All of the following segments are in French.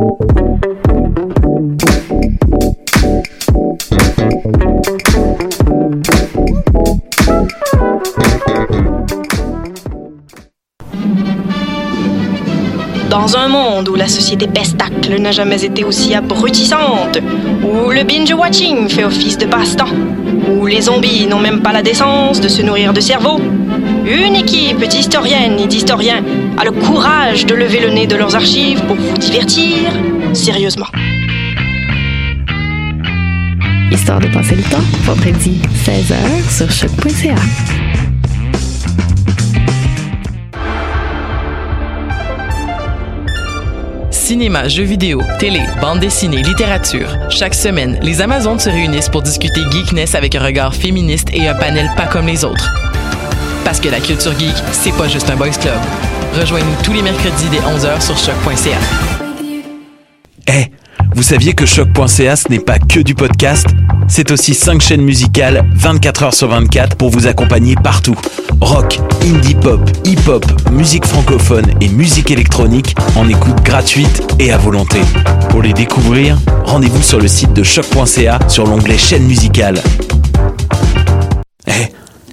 Dans un monde où la société pestacle n'a jamais été aussi abrutissante, où le binge-watching fait office de passe-temps, où les zombies n'ont même pas la décence de se nourrir de cerveau, une équipe d'historiennes et d'historiens a le courage de lever le nez de leurs archives pour vous divertir sérieusement. Histoire de passer le temps, vendredi 16h sur choc.ca. Cinéma, jeux vidéo, télé, bande dessinée, littérature. Chaque semaine, les Amazones se réunissent pour discuter geekness avec un regard féministe et un panel pas comme les autres. Parce que la culture geek, c'est pas juste un boys club. Rejoignez-nous tous les mercredis dès 11h sur choc.ca. Eh, vous saviez que choc.ca ce n'est pas que du podcast? C'est aussi 5 chaînes musicales 24 heures sur 24 pour vous accompagner partout. Rock, indie pop, hip-hop, musique francophone et musique électronique en écoute gratuite et à volonté. Pour les découvrir, rendez-vous sur le site de choc.ca sur l'onglet chaîne musicale.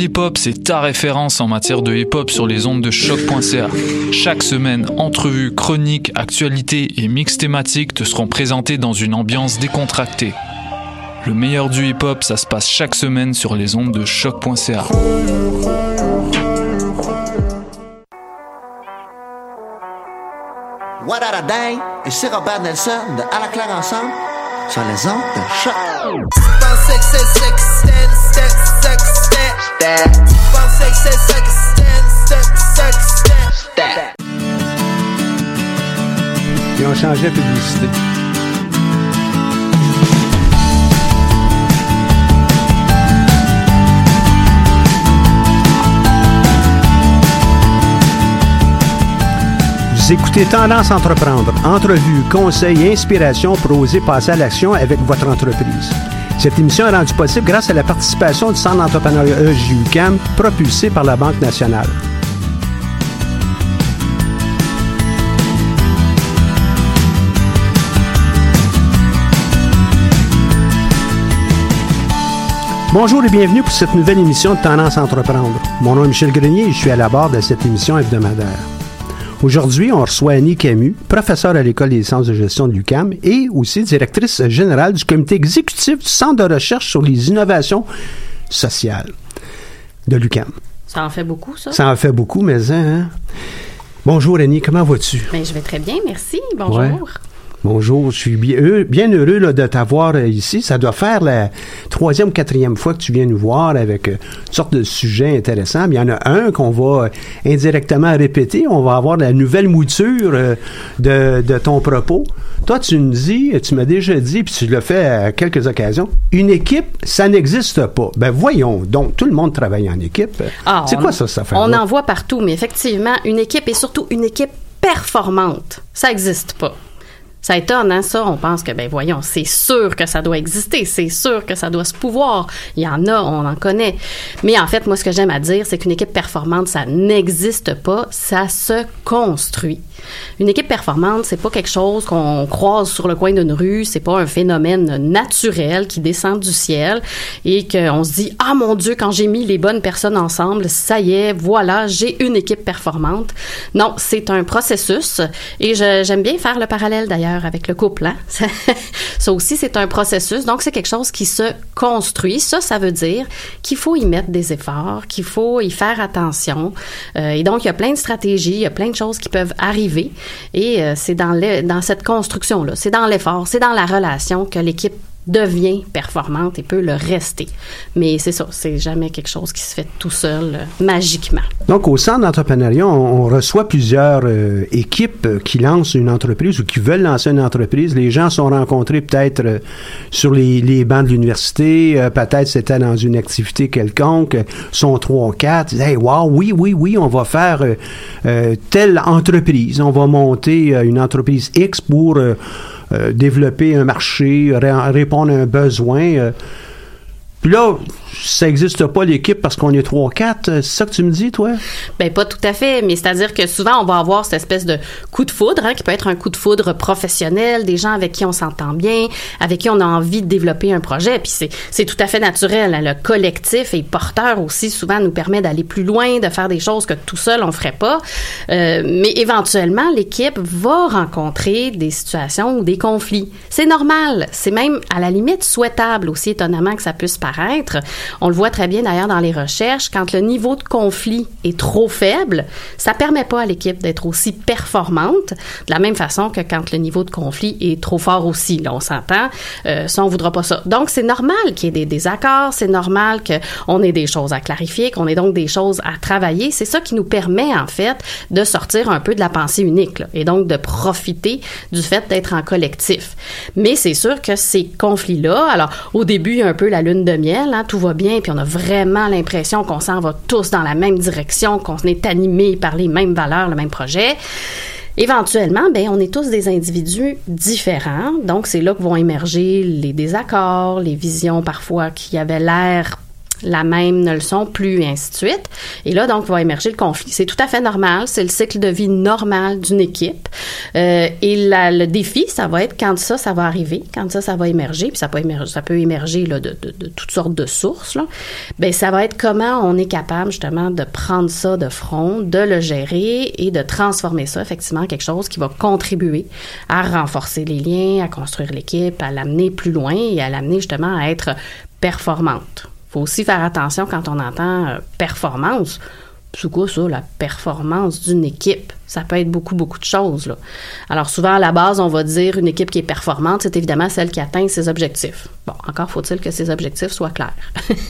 Pool Hip Hop, c'est ta référence en matière de hip hop sur les ondes de choc.ca. Chaque semaine, entrevues, chroniques, actualités et mix thématiques te seront présentés dans une ambiance décontractée. Le meilleur du hip hop, ça se passe chaque semaine sur les ondes de choc.ca. What a Day et c'est Robert Nelson de À la claire ensemble sur les ondes de choc. Ils ont changé la publicité. Vous écoutez Tendance Entreprendre, entrevue, conseils et inspiration pour oser passer à l'action avec votre entreprise. Cette émission est rendue possible grâce à la participation du Centre d'entrepreneuriat EJUCAM propulsé par la Banque nationale. Bonjour et bienvenue pour cette nouvelle émission de Tendance Entreprendre. Mon nom est Michel Grenier et je suis à la barre de cette émission hebdomadaire. Aujourd'hui, on reçoit Annie Camus, professeure à l'École des sciences de gestion de l'UCAM et aussi directrice générale du comité exécutif du Centre de recherche sur les innovations sociales de l'UCAM. Ça en fait beaucoup, ça? Ça en fait beaucoup, mais hein? Bonjour Annie, comment vas-tu? Ben, je vais très bien, merci. Bonjour. Ouais. Bonjour, je suis bien heureux, bien heureux là, de t'avoir euh, ici. Ça doit faire la troisième ou quatrième fois que tu viens nous voir avec euh, toutes sortes de sujets intéressants. Mais il y en a un qu'on va euh, indirectement répéter. On va avoir la nouvelle mouture euh, de, de ton propos. Toi, tu me dis, tu m'as déjà dit, puis tu l'as fait à quelques occasions, une équipe, ça n'existe pas. Ben voyons, donc tout le monde travaille en équipe. Ah, C'est quoi ça, ça fait? On en voit partout, mais effectivement, une équipe et surtout une équipe performante, ça n'existe pas. Ça étonne, hein, ça. On pense que, ben voyons, c'est sûr que ça doit exister, c'est sûr que ça doit se pouvoir. Il y en a, on en connaît. Mais en fait, moi, ce que j'aime à dire, c'est qu'une équipe performante, ça n'existe pas, ça se construit. Une équipe performante, c'est pas quelque chose qu'on croise sur le coin d'une rue, c'est pas un phénomène naturel qui descend du ciel et qu'on se dit ah mon dieu quand j'ai mis les bonnes personnes ensemble, ça y est, voilà, j'ai une équipe performante. Non, c'est un processus et j'aime bien faire le parallèle d'ailleurs avec le couple. Hein? Ça, ça aussi c'est un processus, donc c'est quelque chose qui se construit. Ça, ça veut dire qu'il faut y mettre des efforts, qu'il faut y faire attention. Euh, et donc il y a plein de stratégies, il y a plein de choses qui peuvent arriver et euh, c'est dans, cette construction là, c'est dans l'effort, c'est dans la relation que l'équipe devient performante et peut le rester. Mais c'est ça, c'est jamais quelque chose qui se fait tout seul euh, magiquement. Donc, au centre d'entrepreneuriat, on, reçoit plusieurs euh, équipes euh, qui lancent une entreprise ou qui veulent lancer une entreprise. Les gens sont rencontrés peut-être sur les, bancs de l'université, peut-être c'était dans une activité quelconque, sont trois ou quatre, disent, hey, wow, oui, oui, oui, on va faire telle entreprise, on va monter une entreprise X pour développer un marché, ré- répondre à un besoin. Puis là, ça n'existe pas l'équipe parce qu'on est trois ou quatre. C'est ça que tu me dis, toi? Ben pas tout à fait, mais c'est-à-dire que souvent on va avoir cette espèce de coup de foudre, hein, qui peut être un coup de foudre professionnel, des gens avec qui on s'entend bien, avec qui on a envie de développer un projet, puis c'est c'est tout à fait naturel. hein. Le collectif et porteur aussi souvent nous permet d'aller plus loin, de faire des choses que tout seul on ferait pas. Euh, mais éventuellement l'équipe va rencontrer des situations ou des conflits. C'est normal, c'est même à la limite souhaitable aussi étonnamment que ça puisse paraître. On le voit très bien d'ailleurs dans les recherches, quand le niveau de conflit est trop faible, ça permet pas à l'équipe d'être aussi performante, de la même façon que quand le niveau de conflit est trop fort aussi. Là, on s'entend, euh, ça, on voudra pas ça. Donc, c'est normal qu'il y ait des désaccords, c'est normal qu'on ait des choses à clarifier, qu'on ait donc des choses à travailler. C'est ça qui nous permet, en fait, de sortir un peu de la pensée unique, et donc de profiter du fait d'être en collectif. Mais c'est sûr que ces conflits-là, alors, au début, un peu la lune de hein, tout va bien, puis on a vraiment l'impression qu'on s'en va tous dans la même direction, qu'on est animé par les mêmes valeurs, le même projet. Éventuellement, ben, on est tous des individus différents, donc c'est là que vont émerger les désaccords, les visions parfois qui avaient l'air la même ne le sont plus, et ainsi de suite. Et là, donc, va émerger le conflit. C'est tout à fait normal. C'est le cycle de vie normal d'une équipe. Euh, et la- le défi, ça va être quand ça, ça va arriver, quand ça, ça va émerger, puis ça peut émerger, ça peut émerger là, de, de- de toutes sortes de sources. Là. Ben, ça va être comment on est capable justement de prendre ça de front, de le gérer et de transformer ça effectivement en quelque chose qui va contribuer à renforcer les liens, à construire l'équipe, à l'amener plus loin et à l'amener justement à être performante faut aussi faire attention quand on entend euh, performance. C'est quoi ça, la performance d'une équipe? Ça peut être beaucoup, beaucoup de choses. Là. Alors souvent, à la base, on va dire une équipe qui est performante, c'est évidemment celle qui atteint ses objectifs. Bon, encore faut-il que ces objectifs soient clairs.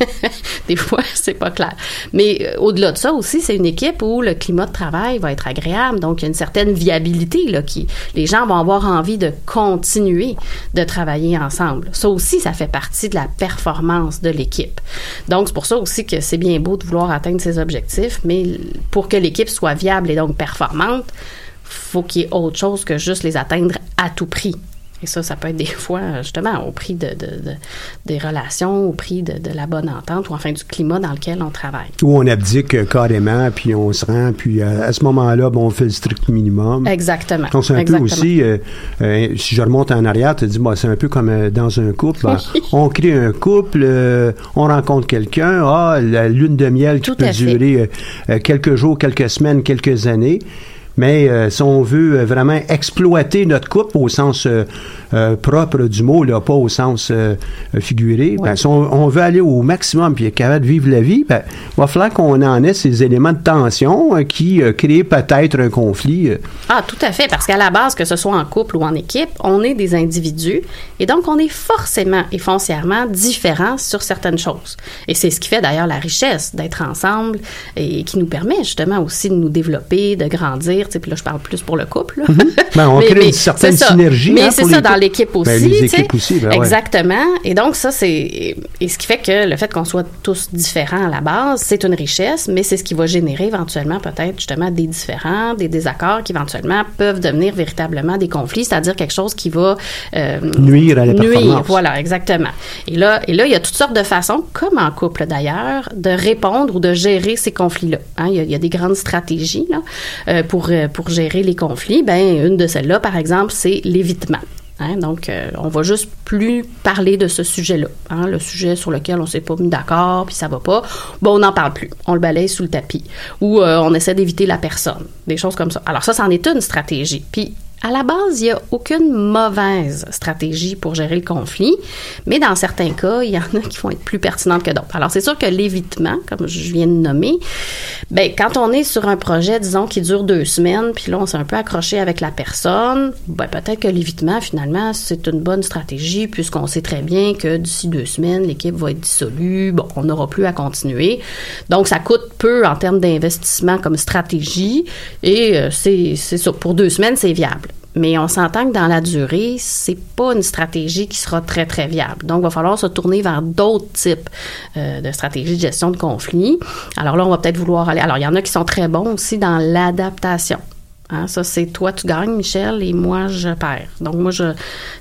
Des fois, c'est pas clair. Mais euh, au-delà de ça aussi, c'est une équipe où le climat de travail va être agréable. Donc, il y a une certaine viabilité. Là, qui, les gens vont avoir envie de continuer de travailler ensemble. Ça aussi, ça fait partie de la performance de l'équipe. Donc, c'est pour ça aussi que c'est bien beau de vouloir atteindre ses objectifs, mais pour que l'équipe soit viable et donc performante, faut qu'il y ait autre chose que juste les atteindre à tout prix. Et ça, ça peut être des fois, justement, au prix de, de- de- des relations, au prix de, de la bonne entente ou enfin du climat dans lequel on travaille. Où on abdique euh, carrément, puis on se rend, puis euh, à ce moment-là, bon, on fait le strict minimum. Exactement. Donc, c'est un Exactement. peu aussi, euh, euh, si je remonte en arrière, tu dis, bon, c'est un peu comme euh, dans un couple. Ben, on crée un couple, euh, on rencontre quelqu'un, ah, la lune de miel qui Tout peut durer euh, euh, quelques jours, quelques semaines, quelques années. Mais euh, si on veut euh, vraiment exploiter notre couple au sens euh, propre du mot, là, pas au sens figuré, ben, si on, on veut aller au maximum puis être capable de vivre la vie, ben, il va falloir qu'on en ait ces éléments de tension qui créent peut-être un conflit. Ah, tout à fait, parce qu'à la base, que ce soit en couple ou en équipe, on est des individus et donc on est forcément et foncièrement différents sur certaines choses. Et c'est ce qui fait d'ailleurs la richesse d'être ensemble et qui nous permet justement aussi de nous développer, de grandir. Sais, puis là, je parle plus pour le couple. Ben, on crée une certaine synergie, Mais hein, c'est ça les dans l'équipe aussi. Ben, les tu sais. équipes aussi, ben ouais. Exactement. Et donc, ça, c'est. Et ce qui fait que le fait qu'on soit tous différents à la base, c'est une richesse, mais c'est ce qui va générer éventuellement peut-être justement des différends, des désaccords qui éventuellement peuvent devenir véritablement des conflits, c'est-à-dire quelque chose qui va euh, Nuire à la nuire. Voilà, exactement. Et là, et là, il y a toutes sortes de façons, comme en couple d'ailleurs, de répondre ou de gérer ces conflits-là. Hein, il, y a, il y a des grandes stratégies là, euh, pour, euh, pour gérer les conflits. Ben, une de celles-là, par exemple, c'est l'évitement. Hein, donc, euh, on va juste plus parler de ce sujet-là. hein, le sujet sur lequel on s'est pas mis d'accord, puis ça va pas. Bon, on n'en parle plus. On le balaye sous le tapis. Ou euh, on essaie d'éviter la personne. Des choses comme ça. Alors ça, c'en est une stratégie. Puis, à la base, il n'y a aucune mauvaise stratégie pour gérer le conflit, mais dans certains cas, il y en a qui vont être plus pertinentes que d'autres. Alors, c'est sûr que l'évitement, comme je viens de nommer, ben, quand on est sur un projet, disons, qui dure deux semaines, puis là, on s'est un peu accroché avec la personne, ben, peut-être que l'évitement, finalement, c'est une bonne stratégie, puisqu'on sait très bien que d'ici deux semaines, l'équipe va être dissolue, bon, on n'aura plus à continuer. Donc, ça coûte peu en termes d'investissement comme stratégie, et euh, c'est ça. Pour deux semaines, c'est viable. Mais on s'entend que dans la durée, c'est pas une stratégie qui sera très, très viable. Donc, il va falloir se tourner vers d'autres types euh, de stratégies de gestion de conflits. Alors là, on va peut-être vouloir aller. Alors, il y en a qui sont très bons aussi dans l'adaptation. Hein, ça, c'est toi, tu gagnes, Michel, et moi, je perds. Donc, moi, je,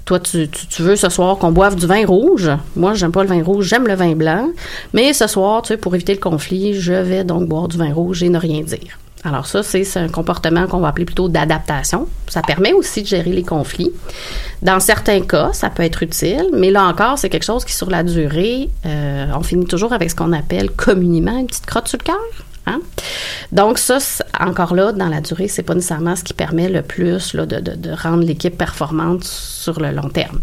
toi, tu, tu, veux ce soir qu'on boive du vin rouge. Moi, j'aime pas le vin rouge, j'aime le vin blanc. Mais ce soir, tu sais, pour éviter le conflit, je vais donc boire du vin rouge et ne rien dire. Alors ça, c'est un comportement qu'on va appeler plutôt d'adaptation. Ça permet aussi de gérer les conflits. Dans certains cas, ça peut être utile, mais là encore, c'est quelque chose qui, sur la durée, euh, on finit toujours avec ce qu'on appelle communément une petite crotte sur le cœur. Hein? Donc ça, encore là, dans la durée, c'est pas nécessairement ce qui permet le plus de, rendre l'équipe performante sur le long terme.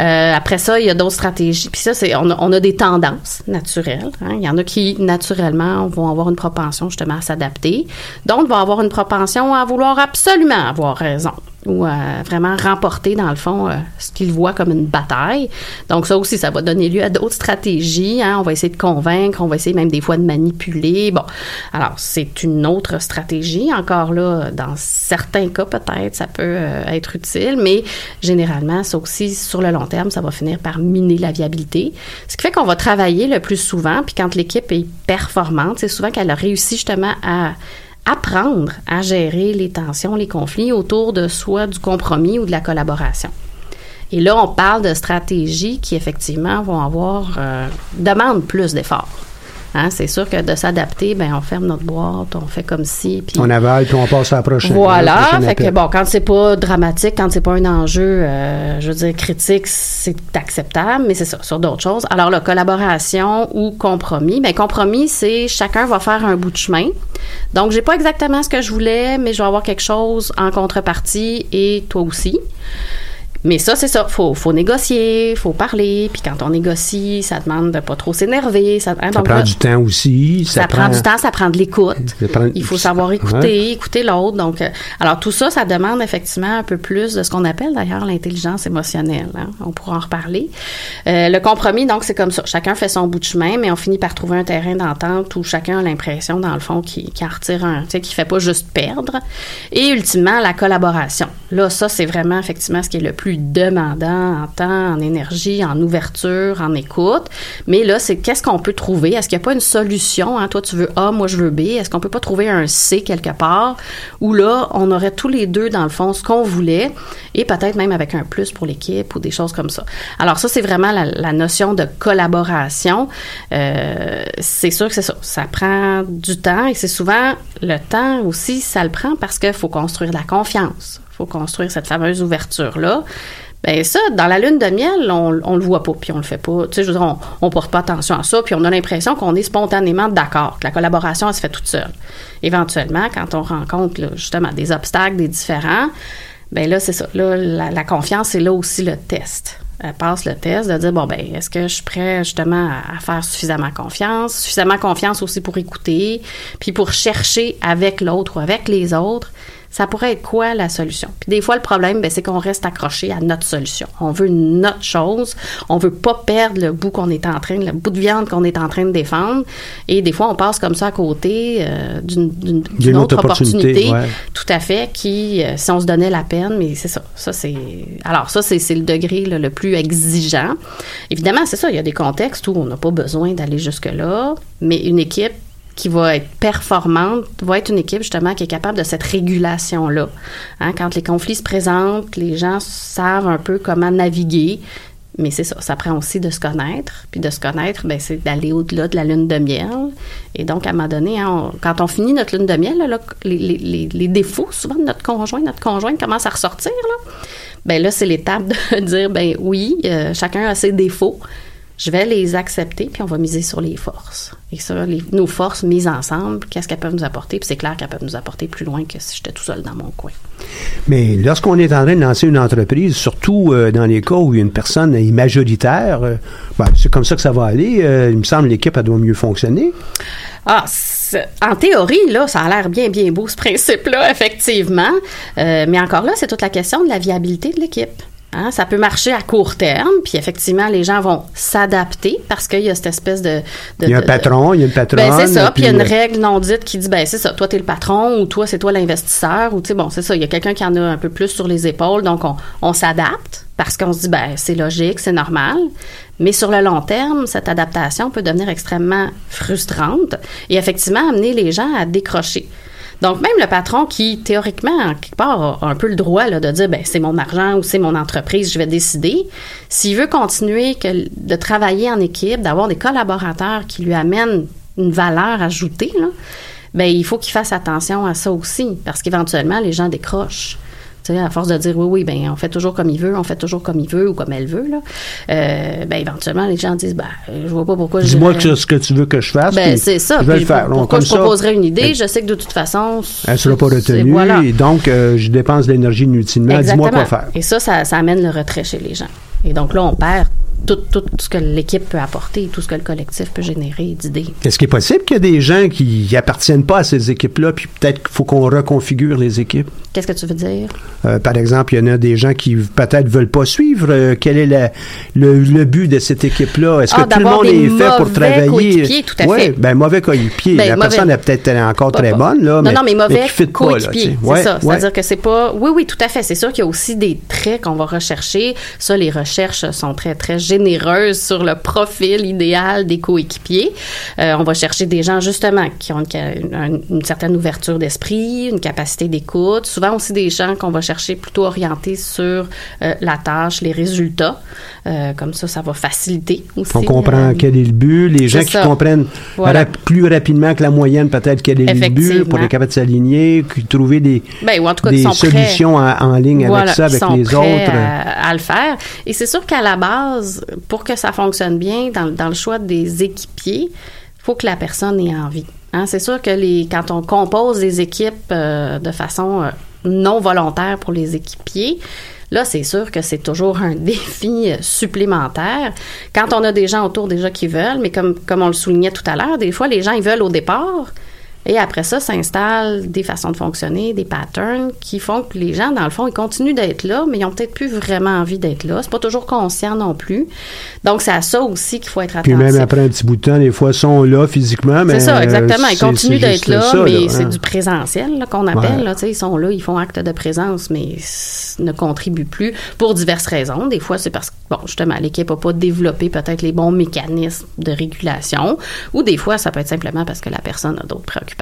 Euh, après ça, il y a d'autres stratégies. Puis ça, c'est on a, on a des tendances naturelles. Hein? Il y en a qui naturellement vont avoir une propension justement à s'adapter. D'autres vont avoir une propension à vouloir absolument avoir raison ou à vraiment remporter, dans le fond, euh, ce qu'ils voient comme une bataille. Donc, ça aussi, ça va donner lieu à d'autres stratégies. Hein. On va essayer de convaincre, on va essayer même des fois de manipuler. Bon, alors, c'est une autre stratégie. Encore là, dans certains cas, peut-être, ça peut euh, être utile, mais généralement, ça aussi, sur le long terme, ça va finir par miner la viabilité. Ce qui fait qu'on va travailler le plus souvent, puis quand l'équipe est performante, c'est souvent qu'elle a réussi justement à apprendre à gérer les tensions, les conflits autour de soit du compromis ou de la collaboration. Et là, on parle de stratégies qui, effectivement, vont avoir, euh, demandent plus d'efforts. Hein, c'est sûr que de s'adapter, ben on ferme notre boîte, on fait comme si. Puis on avale, puis on passe à la prochaine. Voilà. fait que bon, quand c'est pas dramatique, quand c'est pas un enjeu, euh, je veux dire critique, c'est acceptable, mais c'est ça sur d'autres choses. Alors la collaboration ou compromis, ben compromis, c'est chacun va faire un bout de chemin. Donc j'ai pas exactement ce que je voulais, mais je vais avoir quelque chose en contrepartie et toi aussi. Mais ça, c'est ça. Faut, faut négocier, faut parler. Puis quand on négocie, ça demande de pas trop s'énerver. Ça, hein, ça prend du temps aussi. Ça, prend, du temps, ça prend de l'écoute. Il faut savoir écouter, écouter l'autre. Donc, euh, alors tout ça, ça demande effectivement un peu plus de ce qu'on appelle d'ailleurs l'intelligence émotionnelle. Hein. On pourra en reparler. Euh, le compromis, donc, c'est comme ça. Chacun fait son bout de chemin, mais on finit par trouver un terrain d'entente où chacun a l'impression, dans le fond, qu'il en retire un, tu sais, qu'il fait pas juste perdre. Et ultimement, la collaboration. Là, ça, c'est vraiment effectivement ce qui est le plus demandant en temps, en énergie, en ouverture, en écoute. Mais là, c'est qu'est-ce qu'on peut trouver? Est-ce qu'il n'y a pas une solution? Hein? Toi, tu veux A, moi, je veux B. Est-ce qu'on peut pas trouver un C quelque part? Où là, on aurait tous les deux, dans le fond, ce qu'on voulait et peut-être même avec un plus pour l'équipe ou des choses comme ça. Alors ça, c'est vraiment la, notion de collaboration. Euh, c'est sûr que c'est ça. Ça prend du temps et c'est souvent le temps aussi, ça le prend parce qu'il faut construire la confiance faut construire cette fameuse ouverture-là. Ben ça, dans la lune de miel, on, on le voit pas, puis on le fait pas. Tu sais, je veux dire, on, on porte pas attention à ça, puis on a l'impression qu'on est spontanément d'accord, que la collaboration, elle se fait toute seule. Éventuellement, quand on rencontre justement des obstacles, des différents, ben là, c'est ça. Là, la, confiance, c'est là aussi le test. Elle passe le test de dire bon ben est-ce que je suis prêt justement à, faire suffisamment confiance, suffisamment confiance aussi pour écouter, puis pour chercher avec l'autre ou avec les autres ça pourrait être quoi la solution? Puis des fois, le problème, ben, c'est qu'on reste accroché à notre solution. On veut notre chose. On veut pas perdre le bout qu'on est en train, le bout de viande qu'on est en train de défendre. Et des fois, on passe comme ça à côté euh, d'une autre, opportunité. Tout à fait, qui, euh, si on se donnait la peine, mais c'est ça. Ça, c'est. Alors, ça, c'est le degré le plus exigeant. Évidemment, c'est ça. Il y a des contextes où on n'a pas besoin d'aller jusque-là, mais une équipe qui va être performante va être une équipe justement qui est capable de cette régulation-là. Hein, quand les conflits se présentent, les gens savent un peu comment naviguer. Mais c'est ça, ça prend aussi de se connaître. Puis de se connaître, ben, c'est d'aller au-delà de la lune de miel. Et donc, à un moment donné, hein, quand on finit notre lune de miel, là, les, défauts souvent de notre conjoint, notre conjoint commence à ressortir. Là. Ben là, c'est l'étape de dire, ben oui, euh, chacun a ses défauts, je vais les accepter, puis on va miser sur les forces. Et ça, les- nos forces mises ensemble, qu'est-ce qu'elles peuvent nous apporter? Puis c'est clair qu'elles peuvent nous apporter plus loin que si j'étais tout seul dans mon coin. Mais lorsqu'on est en train de lancer une entreprise, surtout euh, dans les cas où une personne est majoritaire, euh, ben, c'est comme ça que ça va aller. Euh, il me semble que l'équipe, elle doit mieux fonctionner. Ah, en théorie, là, ça a l'air bien, bien beau, ce principe-là, effectivement. Mais encore là, c'est toute la question de la viabilité de l'équipe. Hein, ça peut marcher à court terme, puis effectivement, les gens vont s'adapter parce qu'il y a cette espèce de... de- Il y a un de- patron, il y a une patronne. Ben, c'est ça. Puis il y a une règle non dite qui dit, ben, c'est ça, toi, t'es le patron ou toi, c'est toi l'investisseur ou, tu sais, bon, c'est ça. Il y a quelqu'un qui en a un peu plus sur les épaules. Donc, on, on s'adapte parce qu'on se dit, ben, c'est logique, c'est normal. Mais sur le long terme, cette adaptation peut devenir extrêmement frustrante et effectivement amener les gens à décrocher. Donc, même le patron qui, théoriquement, en quelque part, a un peu le droit là, de dire, ben, c'est mon argent ou c'est mon entreprise, je vais décider. S'il veut continuer de travailler en équipe, d'avoir des collaborateurs qui lui amènent une valeur ajoutée, là, ben, il faut qu'il fasse attention à ça aussi, parce qu'éventuellement, les gens décrochent. Tu sais, à force de dire oui, oui, ben on fait toujours comme il veut, on fait toujours comme il veut ou comme elle veut, là, euh, ben éventuellement, les gens disent, ben, je vois pas pourquoi je Dis-moi dirais- que- ce que tu veux que je fasse. ben, c'est ça. Je vais le faire. Pourquoi comme je ça, proposerais une idée? elle- Je sais que de toute façon. Elle ne sera pas retenue. Voilà. Et donc, euh, je dépense de l'énergie inutilement. Dis-moi quoi faire. Et ça, ça, ça amène le retrait chez les gens. Et donc là, on perd tout, tout ce que l'équipe peut apporter, tout ce que le collectif peut générer d'idées. Est-ce qu'il est possible qu'il y a des gens qui appartiennent pas à ces équipes-là, puis peut-être qu'il faut qu'on reconfigure les équipes? Qu'est-ce que tu veux dire? Euh, par exemple, il y en a des gens qui peut-être veulent pas suivre. Euh, quel est la- le, le but de cette équipe-là? Est-ce Ah, que tout le monde est fait pour mauvais travailler? coéquipiers, tout à Ouais, fait. ben mauvais coéquipier. Ben, la mauvais- personne est peut-être encore Pas- très pas- bonne, là. non, non, mais mauvais coéquipier. Ouais, c'est ça. ouais. C'est-à-dire que c'est pas. Oui, oui, tout à fait. C'est sûr qu'il y a aussi des traits qu'on va rechercher. Ça, les recherches sont très, très généreuses sur le profil idéal des coéquipiers. Euh, on va chercher des gens, justement, qui ont une, ca- une- une certaine ouverture d'esprit, une capacité d'écoute. Souvent aussi des gens qu'on va chercher plutôt orientés sur euh, la tâche, les résultats. Euh, comme ça, ça va faciliter aussi. On comprend quel est le but. Les gens qui ça. comprennent Voilà. rap- plus rapidement que la moyenne, peut-être quel est le but, pour être capable de s'aligner, trouver des, Ben, ou en tout cas, des qui sont prêts. solutions en, en ligne Voilà, avec ça, avec les autres. À, à le faire. Et c'est sûr qu'à la base, pour que ça fonctionne bien, dans, le choix des équipiers, faut que la personne ait envie. Hein, c'est sûr que les, quand on compose des équipes euh, de façon euh, non volontaire pour les équipiers, Là, c'est sûr que c'est toujours un défi euh, supplémentaire. Quand on a des gens autour déjà qui veulent, mais comme, comme on le soulignait tout à l'heure, des fois, les gens, ils veulent au départ, et après ça, s'installent des façons de fonctionner, des patterns qui font que les gens, dans le fond, ils continuent d'être là, mais ils ont peut-être plus vraiment envie d'être là. C'est pas toujours conscient non plus. Donc, c'est à ça aussi qu'il faut être Puis attentif. même après un petit bout de temps, des fois, sont là physiquement, mais... C'est ça, exactement. Ils continuent d'être là, ça, mais là, c'est hein. du présentiel qu'on appelle. Ouais. Là, ils sont là, ils font acte de présence, mais ne contribuent plus pour diverses raisons. Des fois, c'est parce que, bon, justement, l'équipe n'a pas développé peut-être les bons mécanismes de régulation, ou des fois, ça peut être simplement parce que la personne a d'autres préoccupations,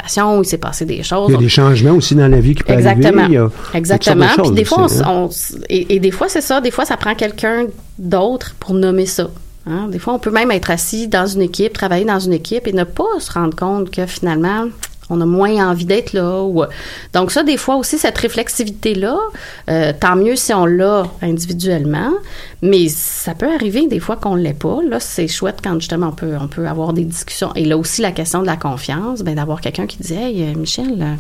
il s'est passé des choses. Il y a des changements aussi dans la vie qui peuvent Exactement. arriver. Il y a Exactement. de Puis des choses fois, aussi, on, on s- et, et des fois, c'est ça. Des fois, ça prend quelqu'un d'autre pour nommer ça. Hein? Des fois, on peut même être assis dans une équipe, travailler dans une équipe et ne pas se rendre compte que finalement, on a moins envie d'être là. Ou... Donc ça, des fois aussi, cette réflexivité-là, euh, tant mieux si on l'a individuellement, mais ça peut arriver des fois qu'on ne l'ait pas. Là, c'est chouette quand justement on peut, avoir des discussions. Et là aussi, la question de la confiance, ben, d'avoir quelqu'un qui dit Hey, euh, Michel, euh,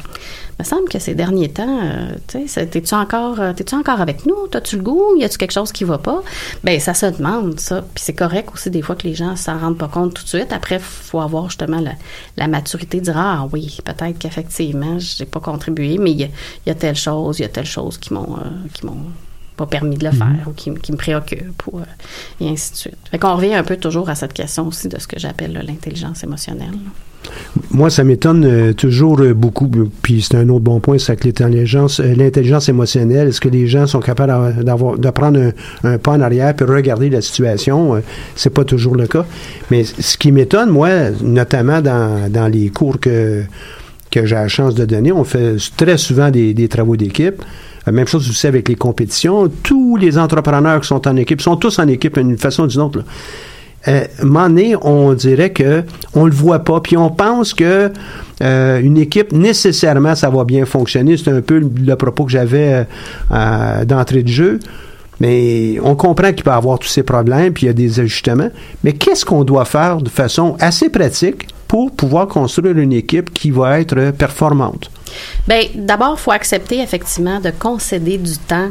me semble que ces derniers temps, euh, tu sais, t'es-tu encore, euh, t'es-tu encore avec nous? T'as-tu le goût? Y a-tu quelque chose qui va pas? Ben, ça se demande, ça. Puis c'est correct aussi, des fois, que les gens s'en rendent pas compte tout de suite. Après, faut avoir justement la, la maturité de dire, ah oui, peut-être qu'effectivement, j'ai pas contribué, mais il y, a- il y a telle chose, il y a telle chose qui m'ont, euh, qui m'ont pas permis de le faire ou qui, me préoccupe ou, euh, et ainsi de suite. Fait qu'on revient un peu toujours à cette question aussi de ce que j'appelle l'intelligence émotionnelle. là. Moi, ça m'étonne euh, toujours euh, beaucoup. Puis c'est un autre bon point, c'est que l'intelligence, euh, l'intelligence émotionnelle, est-ce que les gens sont capables d'avoir, de prendre un, pas en arrière puis regarder la situation? Euh, c'est pas toujours le cas. Mais ce qui m'étonne, moi, notamment dans, dans les cours que, que j'ai la chance de donner, on fait très souvent des, travaux d'équipe. Euh, Même chose aussi avec les compétitions. Tous les entrepreneurs qui sont en équipe sont tous en équipe d'une façon ou d'une autre. Euh, on dirait que on le voit pas, puis on pense que euh, une équipe nécessairement ça va bien fonctionner. C'est un peu le, propos que j'avais euh, d'entrée de jeu. Mais on comprend qu'il peut avoir tous ces problèmes, puis il y a des ajustements. Mais qu'est-ce qu'on doit faire de façon assez pratique pour pouvoir construire une équipe qui va être performante? Bien, d'abord, il faut accepter effectivement de concéder du temps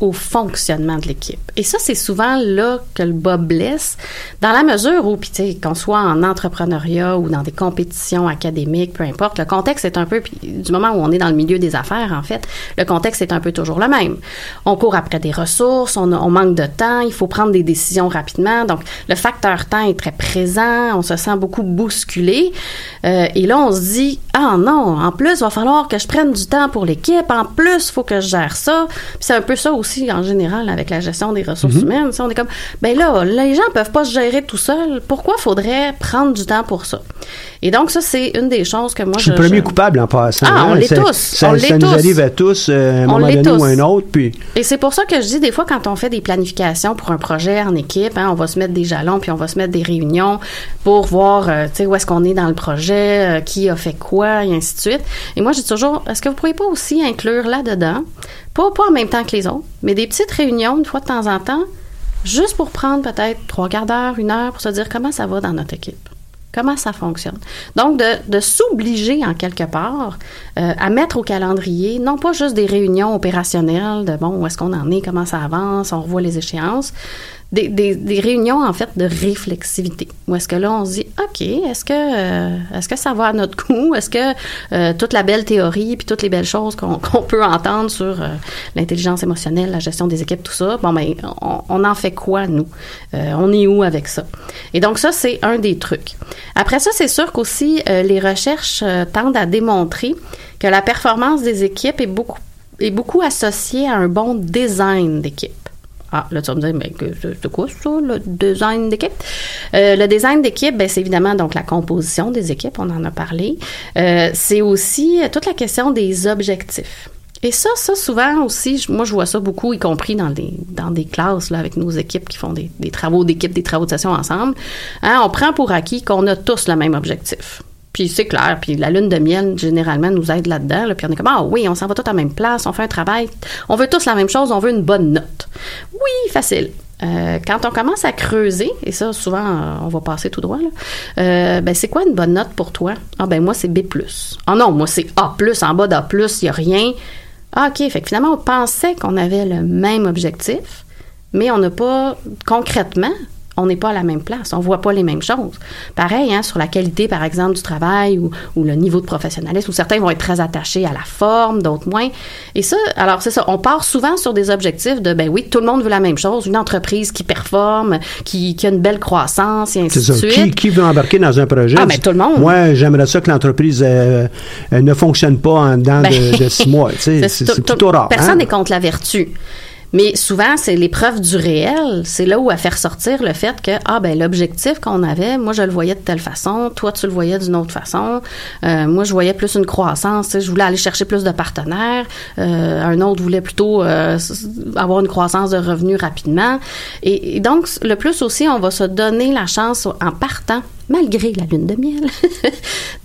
au fonctionnement de l'équipe. Et ça, c'est souvent là que le bas blesse, dans la mesure où, puis qu'on soit en entrepreneuriat ou dans des compétitions académiques, peu importe, le contexte est un peu, puis du moment où on est dans le milieu des affaires, en fait, le contexte est un peu toujours le même. On court après des ressources, on, on manque de temps, il faut prendre des décisions rapidement, donc le facteur temps est très présent, on se sent beaucoup bousculé, euh, et là, on se dit, ah non, en plus, il va falloir que je prenne du temps pour l'équipe, en plus, il faut que je gère ça, puis c'est un peu ça aussi en général avec la gestion des ressources Mhm. humaines. On est comme, ben là, les gens peuvent pas se gérer tout seuls. Pourquoi faudrait prendre du temps pour ça? Et donc, ça, c'est une des choses que moi, Je suis le premier coupable en passant. Ah, on hein. l'est tous. Ça, On ça l'est nous tous. arrive à tous euh, à un On moment donné ou tous. à un autre. Puis Et c'est pour ça que je dis des fois quand on fait des planifications pour un projet en équipe, hein, on va se mettre des jalons puis on va se mettre des réunions pour voir euh, tu sais où est-ce qu'on est dans le projet, euh, qui a fait quoi et ainsi de suite. Et moi je dis toujours est-ce que vous pourriez pas aussi inclure là-dedans pas pas en même temps que les autres, mais des petites réunions une fois de temps en temps juste pour prendre peut-être trois quarts d'heure, une heure pour se dire comment ça va dans notre équipe. Comment ça fonctionne? Donc, de, s'obliger en quelque part euh, à mettre au calendrier, non pas juste des réunions opérationnelles de bon, où est-ce qu'on en est, comment ça avance, on revoit les échéances, des, des, réunions en fait de réflexivité. Où est-ce que là, on se dit, OK, est-ce que, euh, est-ce que ça va à notre goût? Est-ce que euh, toute la belle théorie puis toutes les belles choses qu'on peut entendre sur euh, l'intelligence émotionnelle, la gestion des équipes, tout ça, bon, ben, on, on en fait quoi, nous? On est où avec ça? Et donc, ça, c'est un des trucs. Après ça, c'est sûr qu'aussi, les recherches tendent à démontrer que la performance des équipes est beaucoup, est beaucoup associée à un bon design d'équipe. Ah, là, tu vas me dire, mais c'est quoi ça, le design d'équipe? Euh, le design d'équipe, ben, c'est évidemment donc la composition des équipes, on en a parlé. Euh, c'est aussi euh, toute la question des objectifs. Et ça, ça, souvent aussi, moi, je vois ça beaucoup, y compris dans des, dans des classes, là, avec nos équipes qui font des, des travaux d'équipe, des travaux de session ensemble. Hein, on prend pour acquis qu'on a tous le même objectif. Puis c'est clair, puis la lune de miel, généralement, nous aide là-dedans. là. puis on est comme, ah oui, on s'en va tous à la même place, on fait un travail, on veut tous la même chose, on veut une bonne note. Oui, facile. Euh, quand on commence à creuser, et ça, souvent, euh, on va passer tout droit, euh, ben, c'est quoi une bonne note pour toi? Ah, ben, moi, c'est B. Ah non, moi, c'est A, en bas d'A, il n'y a rien. Ah, OK. Fait que finalement, on pensait qu'on avait le même objectif, mais on n'a pas, concrètement, on n'est pas à la même place. On voit pas les mêmes choses. Pareil, hein, sur la qualité, par exemple, du travail ou, ou le niveau de professionnalisme, où certains vont être très attachés à la forme, d'autres moins. Et ça, alors c'est ça, on part souvent sur des objectifs de, ben oui, tout le monde veut la même chose, une entreprise qui performe, qui, qui a une belle croissance et ainsi de suite. Qui, qui veut embarquer dans un projet? Ah, ben, tout le monde. Moi, j'aimerais ça que l'entreprise euh, euh, ne fonctionne pas en dedans Ben, de, de six mois. C'est plutôt rare. Personne hein? n'est contre la vertu. Mais souvent, c'est l'épreuve du réel. C'est là où à faire sortir le fait que, ah, ben, l'objectif qu'on avait, moi, je le voyais de telle façon, toi, tu le voyais d'une autre façon. Euh, moi, je voyais plus une croissance. Je voulais aller chercher plus de partenaires. Euh, un autre voulait plutôt euh, avoir une croissance de revenus rapidement. Et, et donc, le plus aussi, on va se donner la chance en partant malgré la lune de miel,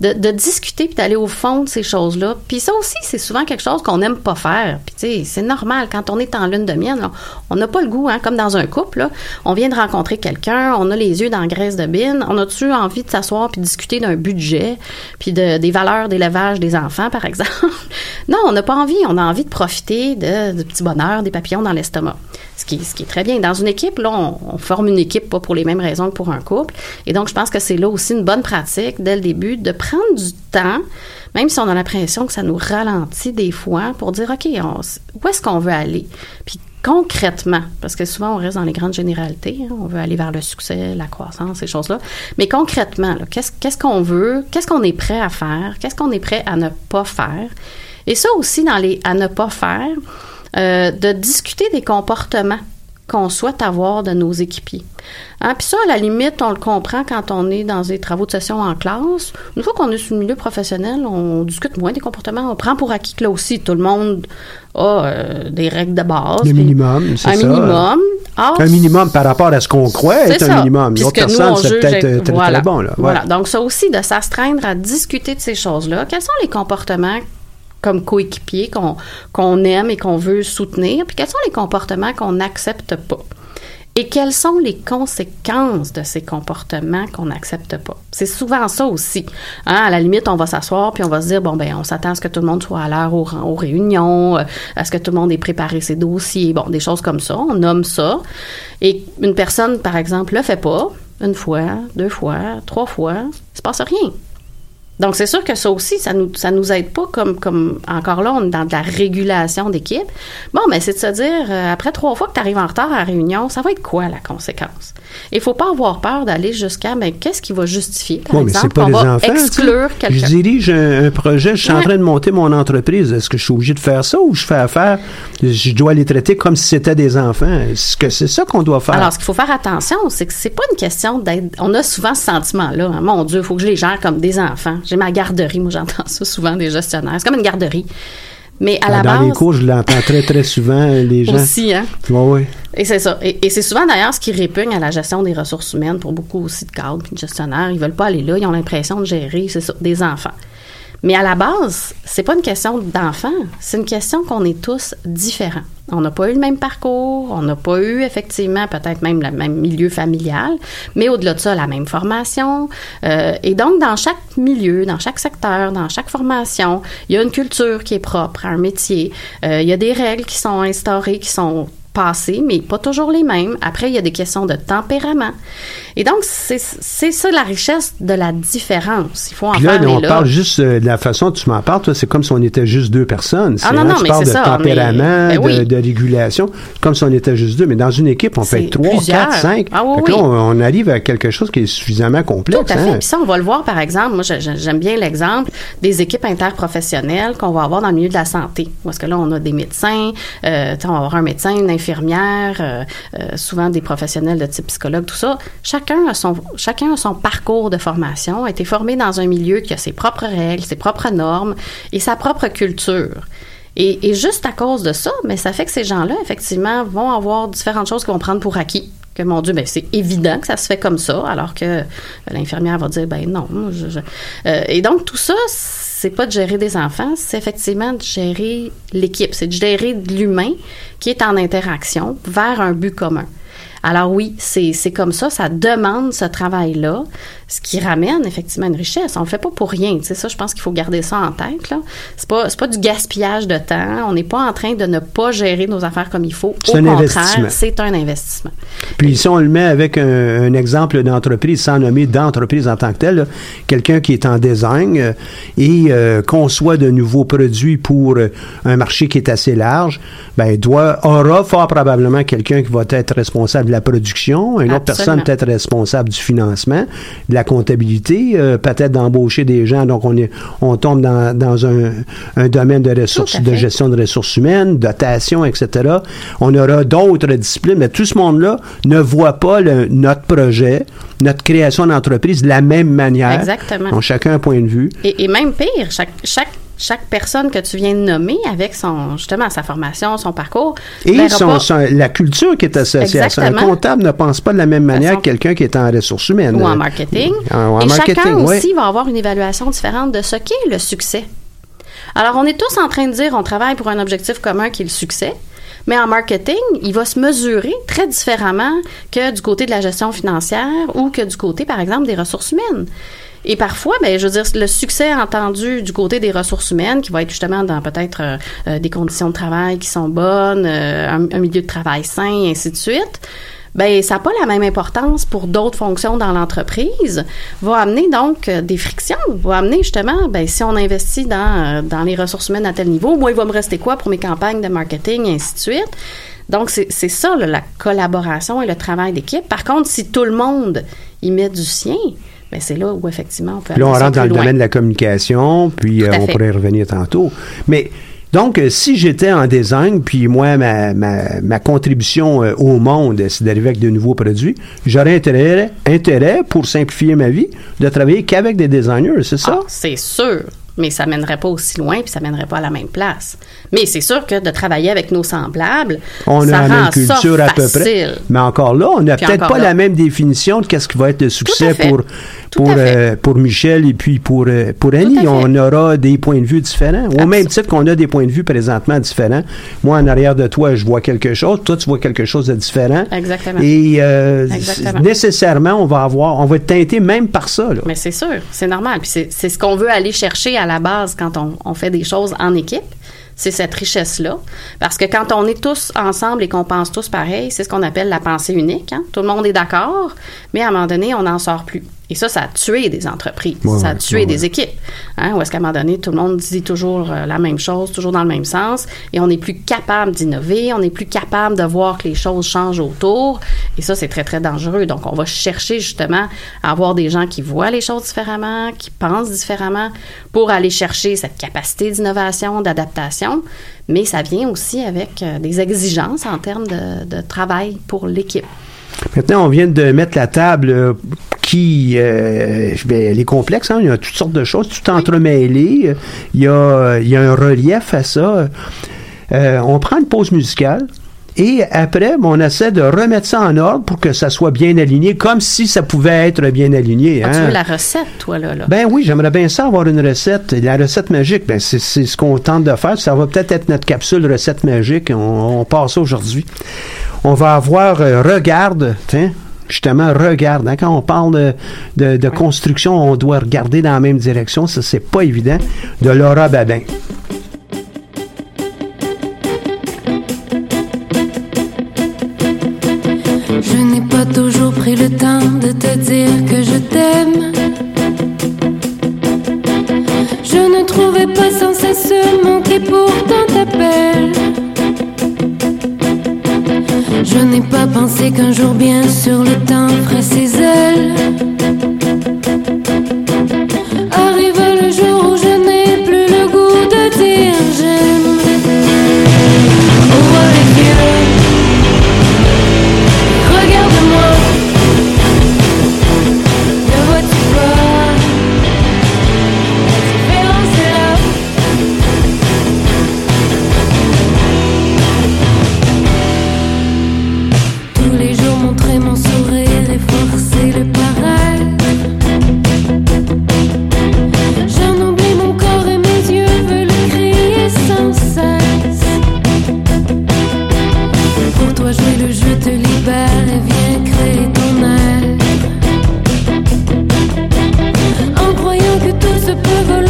de, discuter puis d'aller au fond de ces choses-là. Puis ça aussi, c'est souvent quelque chose qu'on n'aime pas faire. Puis tu sais, c'est normal quand on est en lune de miel, on n'a pas le goût, hein, comme dans un couple. On vient de rencontrer quelqu'un, on a les yeux dans la graisse de bine, on a-tu envie de s'asseoir puis discuter d'un budget, puis de, des valeurs d'élevage des enfants, par exemple? non, on n'a pas envie. On a envie de profiter de, de petits bonheurs, des papillons dans l'estomac. Ce qui, ce qui est très bien. Dans une équipe, là, on, on forme une équipe pas pour les mêmes raisons que pour un couple. Et donc, je pense que c'est là aussi une bonne pratique dès le début de prendre du temps, même si on a l'impression que ça nous ralentit des fois, pour dire, OK, on- où est-ce qu'on veut aller? Puis concrètement, parce que souvent on reste dans les grandes généralités, hein, on veut aller vers le succès, la croissance, ces choses-là, mais concrètement, qu'est-ce qu'on veut, qu'est-ce qu'on est prêt à faire, qu'est-ce qu'on est prêt à ne pas faire, et ça aussi dans les à ne pas faire, euh, de discuter des comportements qu'on souhaite avoir de nos équipiers. Hein, Puis ça, à la limite, on le comprend quand on est dans des travaux de session en classe. Une fois qu'on est sur le milieu professionnel, on discute moins des comportements. On prend pour acquis que là aussi, tout le monde a euh, des règles de base. Le Puis minimum, c'est Un ça. minimum. Ah, Un minimum par rapport à ce qu'on croit c'est être un ça. minimum. L'autre personne, on c'est peut-être être- euh, très, voilà. très bon. Là. Ouais. Voilà. Donc, ça aussi, de s'astreindre à discuter de ces choses-là. Quels sont les comportements comme coéquipier qu'on aime et qu'on veut soutenir, puis quels sont les comportements qu'on n'accepte pas? Et quelles sont les conséquences de ces comportements qu'on n'accepte pas? C'est souvent ça aussi. Hein, à la limite, on va s'asseoir puis on va se dire, bon, ben, on s'attend à ce que tout le monde soit à l'heure aux, aux réunions, euh, à ce que tout le monde ait préparé ses dossiers, bon, des choses comme ça. On nomme ça. Et une personne, par exemple, le fait pas, une fois, deux fois, trois fois, il se passe rien. Donc, c'est sûr que ça aussi, ça nous, ça nous aide pas comme, comme, encore là, on est dans de la régulation d'équipe. Bon, mais c'est de se dire, euh, après trois fois que tu arrives en retard à la réunion, ça va être quoi la conséquence? Il faut pas avoir peur d'aller jusqu'à, mais qu'est-ce qui va justifier, par exemple, qu'on va enfants. exclure sais. Je quelqu'un? dirige un, un projet, je suis en train de monter mon entreprise. Est-ce que je suis obligé de faire ça ou je fais affaire? Je dois les traiter comme si c'était des enfants. Est-ce que c'est ça qu'on doit faire? Alors, ce qu'il faut faire attention, c'est que c'est pas une question d'être. On a souvent ce sentiment-là. hein. Mon Dieu, il faut que je les gère comme des enfants. J'ai ma garderie. Moi, j'entends ça souvent des gestionnaires. C'est comme une garderie. Mais à la dans base. les cours, je l'entends très, très souvent, les gens. Aussi, hein? Ouais, ouais. Et c'est ça. Et, et c'est souvent d'ailleurs ce qui répugne à la gestion des ressources humaines pour beaucoup aussi de cadres puis de gestionnaires. Ils veulent pas aller là. Ils ont l'impression de gérer, c'est ça, des enfants. Mais à la base, c'est pas une question d'enfants. C'est une question qu'on est tous différents. On n'a pas eu le même parcours, on n'a pas eu effectivement peut-être même le même milieu familial, mais au-delà de ça, la même formation. Euh, et donc, dans chaque milieu, dans chaque secteur, dans chaque formation, il y a une culture qui est propre à un métier. Euh, il y a des règles qui sont instaurées, qui sont passées, mais pas toujours les mêmes. Après, il y a des questions de tempérament. Et donc, c'est ça la richesse de la différence. Il faut en Puis là, faire on parle juste euh, de la façon dont tu m'en parles. Toi, c'est comme si on était juste deux personnes. Ah C'est- non, hein, non, tu mais parles de ça, tempérament, ben de, oui. de régulation, comme si on était juste deux. Mais dans une équipe, on peut être trois, plusieurs. quatre, cinq. Ah oui, Fait que là, on, on arrive à quelque chose qui est suffisamment complexe. Tout à fait. hein. Puis ça, on va le voir, par exemple, moi, j'aime bien l'exemple des équipes interprofessionnelles qu'on va avoir dans le milieu de la santé. Parce que là, on a des médecins, euh, on va avoir un médecin, une infirmière, euh, euh, souvent des professionnels de type psychologue, tout ça. Chacun a son, chacun a son parcours de formation, a été formé dans un milieu qui a ses propres règles, ses propres normes et sa propre culture. Et, juste à cause de ça, mais ça fait que ces gens-là, effectivement, vont avoir différentes choses qu'ils vont prendre pour acquis. Que mon Dieu, ben c'est évident que ça se fait comme ça, alors que euh, l'infirmière va dire ben non. Euh, et donc tout ça, c'est pas de gérer des enfants, c'est effectivement de gérer l'équipe, c'est de gérer de l'humain qui est en interaction vers un but commun. Alors oui, c'est comme ça, ça demande ce travail-là, ce qui ramène effectivement une richesse. On le fait pas pour rien, tu sais ça, je pense qu'il faut garder ça en tête là. C'est pas c'est pas du gaspillage de temps, on n'est pas en train de ne pas gérer nos affaires comme il faut. C'est Au un contraire, investissement. c'est un investissement. Puis si on le met avec un, un exemple d'entreprise, sans nommer d'entreprise en tant que telle, là, quelqu'un qui est en design euh, et euh, conçoit de nouveaux produits pour euh, un marché qui est assez large, ben doit aura fort probablement quelqu'un qui va être responsable de la production, une autre personne peut-être responsable du financement, de la comptabilité, euh, peut-être d'embaucher des gens. Donc on est on tombe dans, dans un, un domaine de ressources de gestion de ressources humaines, dotation, etc. On aura d'autres disciplines, mais tout ce monde-là ne voit pas le- notre projet, notre création d'entreprise de la même manière. Exactement. Ont chacun un point de vue. Et, et même pire, chaque, chaque, chaque personne que tu viens de nommer avec son justement sa formation, son parcours, Et son- la culture qui est associée à ça. Un comptable ne pense pas de la même manière que quelqu'un qui est en ressources humaines. ou en marketing. En- en et marketing, chacun ouais. aussi va avoir une évaluation différente de ce qu'est le succès. Alors, on est tous en train de dire on travaille pour un objectif commun qui est le succès. Mais en marketing, il va se mesurer très différemment que du côté de la gestion financière ou que du côté, par exemple, des ressources humaines. Et parfois, ben, je veux dire, le succès entendu du côté des ressources humaines, qui va être justement dans peut-être euh, euh, des conditions de travail qui sont bonnes, euh, un, milieu de travail sain, et ainsi de suite, ben ça n'a pas la même importance pour d'autres fonctions dans l'entreprise, va amener donc des frictions, va amener justement, ben si on investit dans, dans les ressources humaines à tel niveau, moi, il va me rester quoi pour mes campagnes de marketing, et ainsi de suite. Donc, c'est ça, là, la collaboration et le travail d'équipe. Par contre, si tout le monde y met du sien, ben c'est là où effectivement on peut là, on rentre dans le loin. domaine de la communication, puis euh, on pourrait y revenir tantôt. Mais donc, euh, si j'étais en design, puis moi, ma, ma, ma contribution euh, au monde, c'est d'arriver avec de nouveaux produits, j'aurais intérêt, intérêt, pour simplifier ma vie, de travailler qu'avec des designers, c'est ça? Ah, c'est sûr. Mais ça mènerait pas aussi loin, puis ça mènerait pas à la même place. Mais c'est sûr que de travailler avec nos semblables, On ça a la rend même culture ça à peu près. Mais encore là, on n'a peut-être pas là. la même définition de qu'est-ce qui va être le succès pour euh, pour Michel et puis pour euh, pour Annie. On aura des points de vue différents. Au même titre qu'on a des points de vue présentement différents. Moi, en arrière de toi, je vois quelque chose. Toi, tu vois quelque chose de différent. Exactement. Et euh, Exactement. nécessairement, on va avoir, on va être teinté même par ça. Là. Mais c'est sûr, c'est normal. Puis c'est c'est ce qu'on veut aller chercher à la base quand on, on fait des choses en équipe. C'est cette richesse-là. Parce que quand on est tous ensemble et qu'on pense tous pareil, c'est ce qu'on appelle la pensée unique. hein. Tout le monde est d'accord, mais à un moment donné, on n'en sort plus. Et ça, ça a tué des entreprises. Ouais, ça a tué ouais, des ouais. équipes. Hein, où est-ce qu'à un moment donné, tout le monde dit toujours euh, la même chose, toujours dans le même sens, et on n'est plus capable d'innover, on n'est plus capable de voir que les choses changent autour. Et ça, c'est très, très dangereux. Donc, on va chercher justement à avoir des gens qui voient les choses différemment, qui pensent différemment, pour aller chercher cette capacité d'innovation, d'adaptation. Mais ça vient aussi avec euh, des exigences en termes de, de travail pour l'équipe. Maintenant, on vient de mettre la table euh, qui, euh, ben, elle est complexe, hein, il y a toutes sortes de choses, tout entremêlé, il y a, il y a un relief à ça. Euh, on prend une pause musicale. Et après, on essaie de remettre ça en ordre pour que ça soit bien aligné, comme si ça pouvait être bien aligné. Ah, tu hein. veux la recette, toi, là? là? Ben oui, j'aimerais bien ça avoir une recette. La recette magique, ben c'est ce qu'on tente de faire. Ça va peut-être être notre capsule recette magique. On, on passe ça aujourd'hui. On va avoir euh, Regarde, tiens, justement, Regarde. hein. Quand on parle de, de- de construction, on doit regarder dans la même direction. Ça, c'est pas évident. De Laura Babin. Je n'ai pas toujours pris le temps de te dire que je t'aime. Je ne trouvais pas sans cesse qui pourtant n'ai pas pensé qu'un jour, bien sûr, le temps ferait ses ailes. Que tout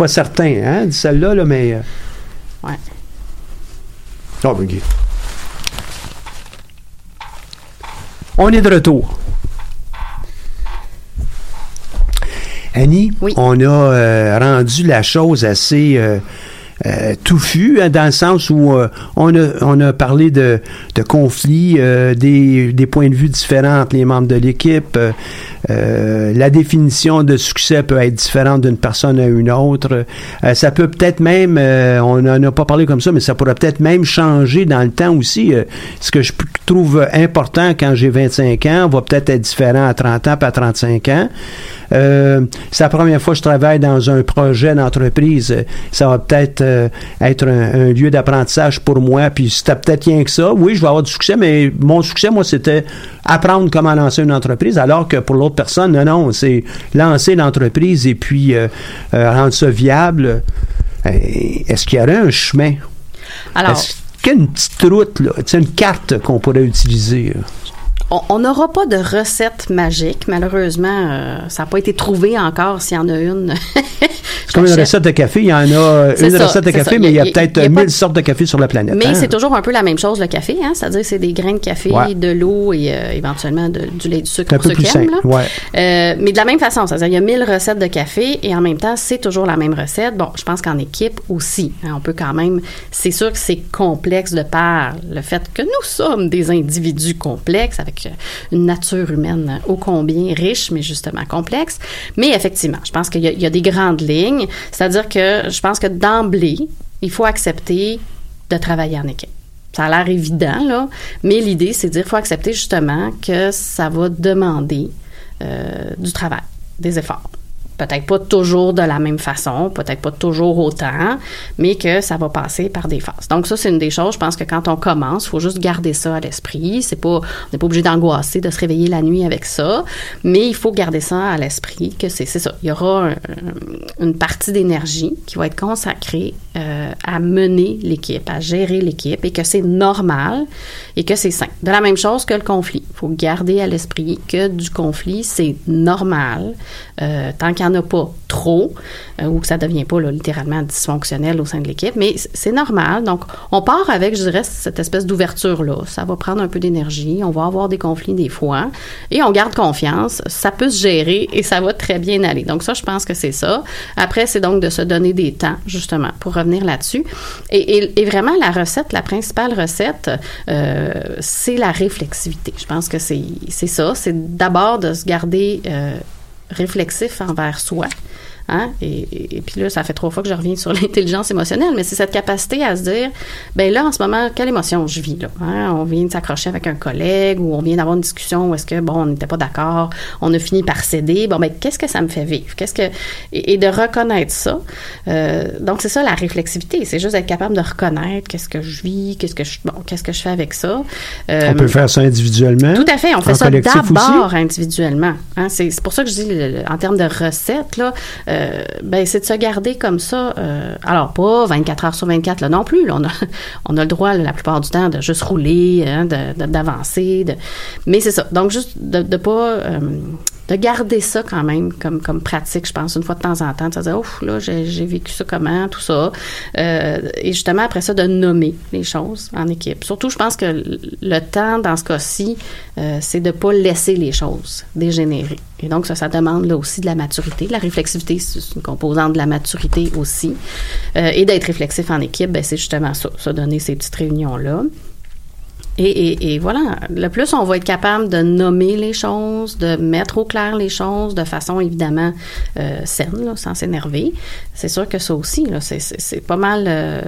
pas certain, hein, de celle-là, là, mais. euh, Ouais. Ben, ok. On est de retour. Annie, Oui. on a euh, rendu la chose assez euh, euh, touffue, hein, dans le sens où on, a, on a parlé de, de conflits, des, des points de vue différents entre les membres de l'équipe, euh, la définition de succès peut être différente d'une personne à une autre. Euh, ça peut peut-être même, euh, on n'en a pas parlé comme ça, mais ça pourrait peut-être même changer dans le temps aussi. Ce que je trouve important quand j'ai 25 ans va peut-être être différent à 30 ans puis à 35 ans. C'est la première fois que je travaille dans un projet d'entreprise. Ça va peut-être être un, un lieu d'apprentissage pour moi. Puis c'était peut-être rien que ça. Oui, je vais avoir du succès, mais mon succès, moi, c'était apprendre comment lancer une entreprise, alors que pour l'autre personne, non, non, c'est lancer l'entreprise et puis euh, euh, rendre ça viable. Euh, Est-ce qu'il y aurait un chemin? Alors, Est-ce qu'il y a une petite route, là, une carte qu'on pourrait utiliser? là? On- n'aura pas de recette magique. Malheureusement, euh, ça n'a pas été trouvé encore. S'il y en a une, C'est comme une recette de café. Il y en a une ça, recette de café, ça. mais il y a, peut-être mille de- sortes de café sur la planète. Mais hein? c'est toujours un peu la même chose, le café. Hein? C'est-à-dire c'est des grains de café, Ouais. de l'eau et euh, éventuellement de- du lait du sucre un pour peu ceux plus qui aiment. Ouais. Euh, mais de la même façon, c'est-à-dire il y a mille recettes de café et en même temps, c'est toujours la même recette. Bon, je pense qu'en équipe aussi, hein, on peut quand même... C'est sûr que c'est complexe de par le fait que nous sommes des individus complexes avec une nature humaine ô combien riche, mais justement complexe. Mais effectivement, je pense qu'il y, a- il y a des grandes lignes. C'est-à-dire que je pense que d'emblée, il faut accepter de travailler en équipe. Ça a l'air évident, là, mais l'idée, c'est de dire qu'il faut accepter justement que ça va demander euh, du travail, des efforts. Peut-être pas toujours de la même façon, peut-être pas toujours autant, mais que ça va passer par des phases. Donc ça, c'est une des choses, je pense que quand on commence, faut juste garder ça à l'esprit. C'est pas, on n'est pas obligé d'angoisser, de se réveiller la nuit avec ça, mais il faut garder ça à l'esprit que c'est ça. Il y aura un- une partie d'énergie qui va être consacrée euh, à mener l'équipe, à gérer l'équipe et que c'est normal et que c'est sain. De la même chose que le conflit. Faut garder à l'esprit que du conflit, c'est normal euh, tant qu'il en a pas trop euh, ou que ça devient pas littéralement dysfonctionnel au sein de l'équipe. Mais c'est normal. Donc, on part avec, je dirais, cette espèce d'ouverture-là. Ça va prendre un peu d'énergie. On va avoir des conflits des fois et on garde confiance. Ça peut se gérer et ça va très bien aller. Donc, ça, je pense que c'est ça. Après, c'est donc de se donner des temps, justement, pour revenir là-dessus. Et, et- vraiment, la recette, la principale recette, euh, c'est la réflexivité. Je pense que c'est ça. C'est d'abord de se garder euh, réflexif envers soi. Hein? Et, et- et puis là, ça fait trois fois que je reviens sur l'intelligence émotionnelle, mais c'est cette capacité à se dire, ben là, en ce moment, quelle émotion je vis là? Hein? On vient de s'accrocher avec un collègue ou on vient d'avoir une discussion où est-ce que, bon, on n'était pas d'accord, on a fini par céder. Bon, ben, qu'est-ce que ça me fait vivre? Qu'est-ce que... Et, et de reconnaître ça. Euh, donc, c'est ça la réflexivité. C'est juste être capable de reconnaître qu'est-ce que je vis, qu'est-ce que je, bon, qu'est-ce que je fais avec ça. Euh, On peut faire ça individuellement? tout à fait. On fait ça d'abord individuellement. Hein, c'est c'est pour ça que je dis, le- le- en termes de recettes, là, euh, ben, c'est de se garder comme ça. euh, alors, pas 24 heures sur 24 là, non plus. on, a, on a le droit, la plupart du temps, de juste rouler, hein, d'avancer. Mais c'est ça. Donc, juste de ne pas... de garder ça quand même comme, comme pratique, je pense, une fois de temps en temps, de se dire, ouf, là, j'ai vécu ça comment, tout ça. Euh, et justement, après ça, de nommer les choses en équipe. Surtout, je pense que le- le temps, dans ce cas-ci, euh, c'est de ne pas laisser les choses dégénérer. Et donc, ça, ça demande là aussi de la maturité. La réflexivité, c'est une composante de la maturité aussi. Euh, et d'être réflexif en équipe, ben, c'est justement ça, se donner ces petites réunions-là. Et, et, et voilà, le plus on va être capable de nommer les choses, de mettre au clair les choses de façon évidemment euh, saine, là, sans s'énerver, c'est sûr que ça aussi, c'est, pas mal, euh,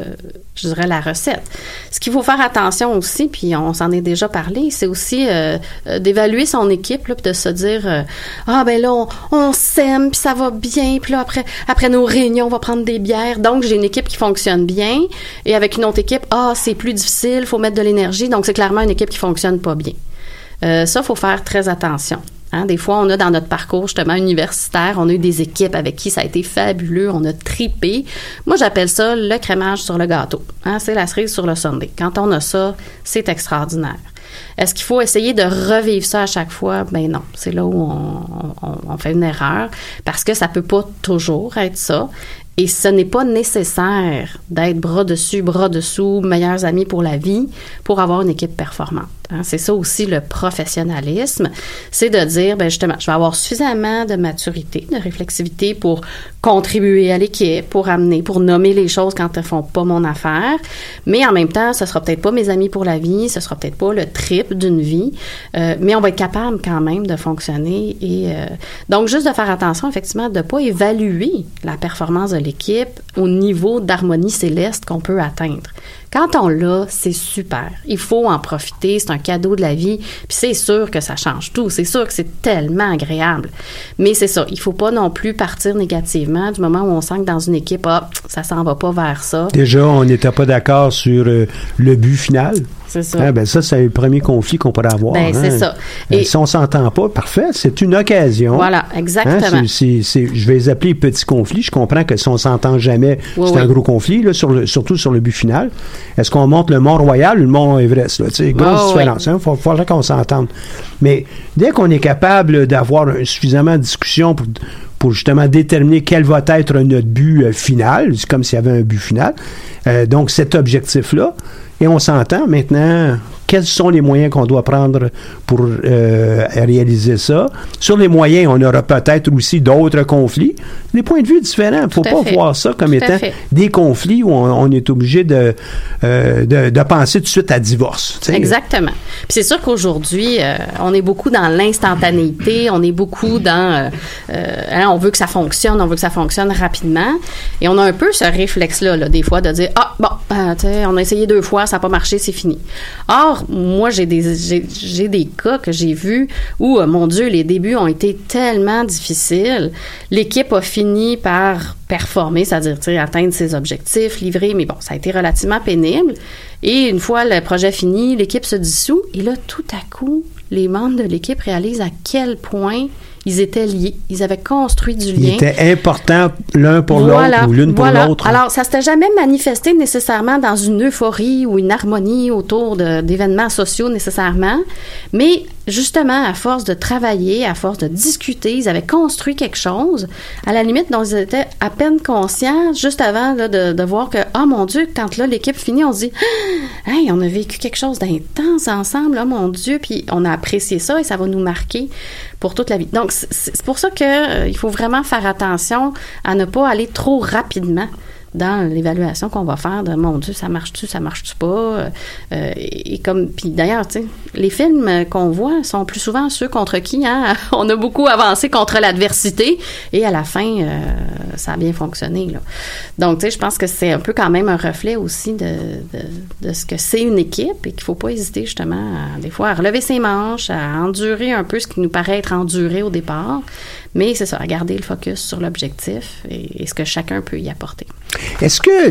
je dirais, la recette. Ce qu'il faut faire attention aussi, puis on s'en est déjà parlé, c'est aussi euh, euh, d'évaluer son équipe, là, puis de se dire, euh, ah ben là, on, s'aime, puis ça va bien, puis là, après, après nos réunions, on va prendre des bières. Donc, j'ai une équipe qui fonctionne bien, et avec une autre équipe, ah, c'est plus difficile, faut mettre de l'énergie, c'est clairement une équipe qui fonctionne pas bien. Euh, ça, faut faire très attention. Hein, des fois, on a dans notre parcours justement universitaire, on a eu des équipes avec qui ça a été fabuleux, on a tripé. Moi, j'appelle ça le crémage sur le gâteau. Hein, c'est la cerise sur le sundae. Quand on a ça, c'est extraordinaire. Est-ce qu'il faut essayer de revivre ça à chaque fois? Ben non. C'est là où on, on- fait une erreur parce que ça peut pas toujours être ça. Et ce n'est pas nécessaire d'être bras dessus, bras dessous, meilleurs amis pour la vie pour avoir une équipe performante. hein. C'est ça aussi le professionnalisme, c'est de dire, ben justement, je vais avoir suffisamment de maturité, de réflexivité pour contribuer à l'équipe, pour amener, pour nommer les choses quand elles font pas mon affaire, mais en même temps, ce sera peut-être pas mes amis pour la vie, ce sera peut-être pas le trip d'une vie, euh, mais on va être capable quand même de fonctionner et euh, donc juste de faire attention effectivement de pas évaluer la performance de l'équipe au niveau d'harmonie céleste qu'on peut atteindre. Quand on l'a, c'est super. Il faut en profiter, c'est un cadeau de la vie, puis c'est sûr que ça change tout, c'est sûr que c'est tellement agréable. Mais c'est ça, il faut pas non plus partir négativement du moment où on sent que dans une équipe, ah, ça s'en va pas vers ça. Déjà, on n'était pas d'accord sur euh, le but final? C'est ça. Ah, ben ça, c'est le premier conflit qu'on pourrait avoir. Ben, c'est hein. ça. Euh, Et- si on s'entend pas, parfait, c'est une occasion. Voilà, exactement. Hein, c'est- je vais les appeler petits conflits. Je comprends que si on s'entend jamais, Oui, c'est un oui. gros conflit, là, sur le- surtout sur le but final. Est-ce qu'on monte le Mont-Royal ou le Mont-Everest? grosse oui. différence. Il faut, faudrait qu'on s'entende. Mais dès qu'on est capable d'avoir suffisamment de discussion pour, pour justement déterminer quel va être notre but euh, final, c'est comme s'il y avait un but final, euh, donc cet objectif-là, et on s'entend maintenant quels sont les moyens qu'on doit prendre pour euh, réaliser ça. Sur les moyens, on aura peut-être aussi d'autres conflits, des points de vue différents. Il ne faut pas fait. voir ça comme Tout étant des conflits où on, on est obligé de, euh, de, de penser tout de suite à divorce. Exactement. Puis c'est sûr qu'aujourd'hui, euh, on est beaucoup dans l'instantanéité, on est beaucoup dans, hein, on veut que ça fonctionne, on veut que ça fonctionne rapidement, et on a un peu ce réflexe-là, là, des fois, de dire ah bon, on a essayé deux fois, ça n'a pas marché, c'est fini. Or, moi, j'ai des j'ai, des cas que j'ai vus où, euh, mon Dieu, les débuts ont été tellement difficiles, l'équipe a fini par performer, c'est-à-dire atteindre ses objectifs, livrer, mais bon, ça a été relativement pénible. Et une fois le projet fini, l'équipe se dissout, et là, tout à coup, les membres de l'équipe réalisent à quel point ils étaient liés. Ils avaient construit du Il lien. était important l'un pour Voilà, l'autre ou l'une pour voilà. l'autre. Alors, ça s'était jamais manifesté nécessairement dans une euphorie ou une harmonie autour d'événements sociaux nécessairement, mais justement, à force de travailler, à force de discuter, ils avaient construit quelque chose, à la limite dont ils étaient à peine conscients, juste avant là, de, voir que, oh mon Dieu, quand là, l'équipe finit, on se dit, hey, on a vécu quelque chose d'intense ensemble, oh mon Dieu, puis on a apprécié ça et ça va nous marquer pour toute la vie. Donc, c'est- pour ça que euh, faut vraiment faire attention à ne pas aller trop rapidement dans l'évaluation qu'on va faire de mon Dieu, ça marche-tu, ça marche-tu pas? euh, et, comme puis d'ailleurs, tu sais, les films qu'on voit sont plus souvent ceux contre qui hein, on a beaucoup avancé contre l'adversité et à la fin, euh, ça a bien fonctionné. Là. Donc, tu sais, je pense que c'est un peu quand même un reflet aussi de, de, de ce que c'est une équipe et qu'il faut pas hésiter justement à, des fois à relever ses manches, à endurer un peu ce qui nous paraît être enduré au départ. Mais c'est ça, garder le focus sur l'objectif et, ce que chacun peut y apporter. Est-ce que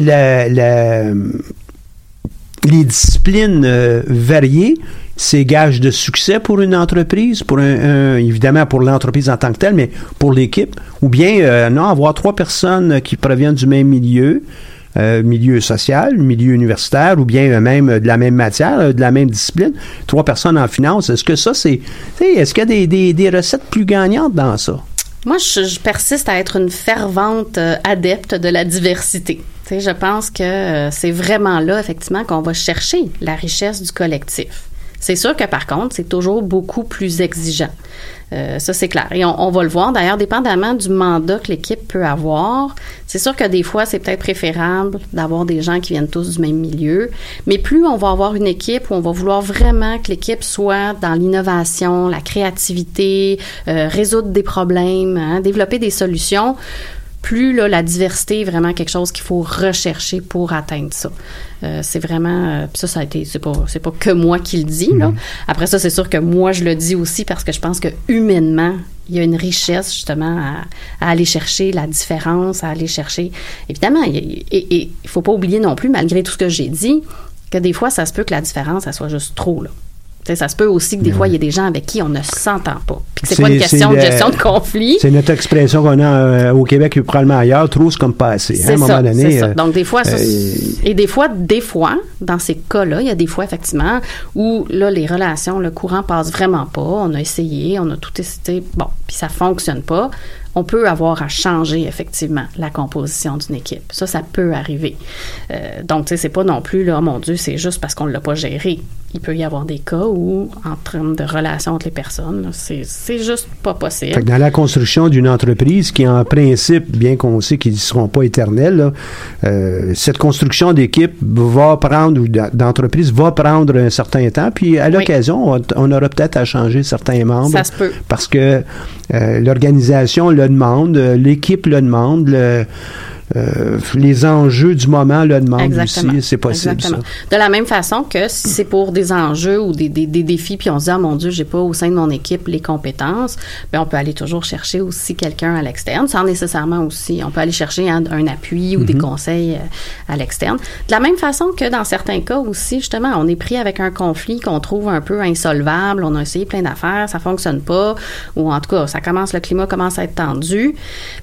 les disciplines euh, variées, c'est gage de succès pour une entreprise, pour un, évidemment pour l'entreprise en tant que telle, mais pour l'équipe, ou bien euh, non, avoir trois personnes qui proviennent du même milieu, euh, milieu social, milieu universitaire, ou bien même de la même matière, de la même discipline, trois personnes en finance. Est-ce que ça, c'est, est-ce qu'il y a des recettes plus gagnantes dans ça? Moi, je, persiste à être une fervente euh, adepte de la diversité. Tu je pense que euh, c'est vraiment là, effectivement, qu'on va chercher la richesse du collectif. C'est sûr que par contre, c'est toujours beaucoup plus exigeant. Euh, ça, c'est clair. Et on, on va le voir, d'ailleurs, dépendamment du mandat que l'équipe peut avoir. C'est sûr que des fois, c'est peut-être préférable d'avoir des gens qui viennent tous du même milieu. Mais plus on va avoir une équipe où on va vouloir vraiment que l'équipe soit dans l'innovation, la créativité, euh, résoudre des problèmes, hein, développer des solutions, plus là, la diversité est vraiment quelque chose qu'il faut rechercher pour atteindre ça. Euh, c'est vraiment euh, ça ça a été c'est pas c'est pas que moi qui le dis là. Après ça c'est sûr que moi je le dis aussi parce que je pense que humainement il y a une richesse justement à, à aller chercher la différence, à aller chercher évidemment il et il faut pas oublier non plus malgré tout ce que j'ai dit que des fois ça se peut que la différence ça soit juste trop là. Ça se peut aussi que des fois, il y a des gens avec qui on ne s'entend pas. Puis que c'est pas une question de gestion de conflit. C'est notre expression qu'on a euh, au Québec et probablement ailleurs, trop c'est comme pas assez. hein, à un moment donné. ça. euh, Donc, des fois, ça- euh, et des fois, des fois, dans ces cas-là, il y a des fois, effectivement, où là, les relations, le courant passe vraiment pas. On a essayé, on a tout essayé, bon, puis ça fonctionne pas. on peut avoir à changer effectivement la composition d'une équipe. Ça, ça peut arriver. Euh, donc, tu sais, c'est pas non plus là, oh mon Dieu, c'est juste parce qu'on l'a pas géré. Il peut y avoir des cas où, en termes de relations entre les personnes, c'est juste pas possible. Fait que dans la construction d'une entreprise qui, en principe, bien qu'on sait qu'ils ne seront pas éternels, là, euh, cette construction d'équipe va prendre, ou d'entreprise va prendre un certain temps, puis à l'occasion, on, on aura peut-être à changer certains membres. Ça se peut. Parce que euh, l'organisation le demande, l'équipe le demande, le- euh, les enjeux du moment le demandent Exactement. aussi. C'est possible, Exactement. ça. De la même façon que si c'est pour des enjeux ou des, des, des défis, puis on se dit, ah mon Dieu, j'ai pas au sein de mon équipe les compétences, ben on peut aller toujours chercher aussi quelqu'un à l'externe, sans nécessairement aussi. On peut aller chercher un, un appui ou des conseils euh, à l'externe. De la même façon que dans certains cas aussi, justement, on est pris avec un conflit qu'on trouve un peu insolvable, on a essayé plein d'affaires, ça fonctionne pas, ou en tout cas, ça commence, le climat commence à être tendu.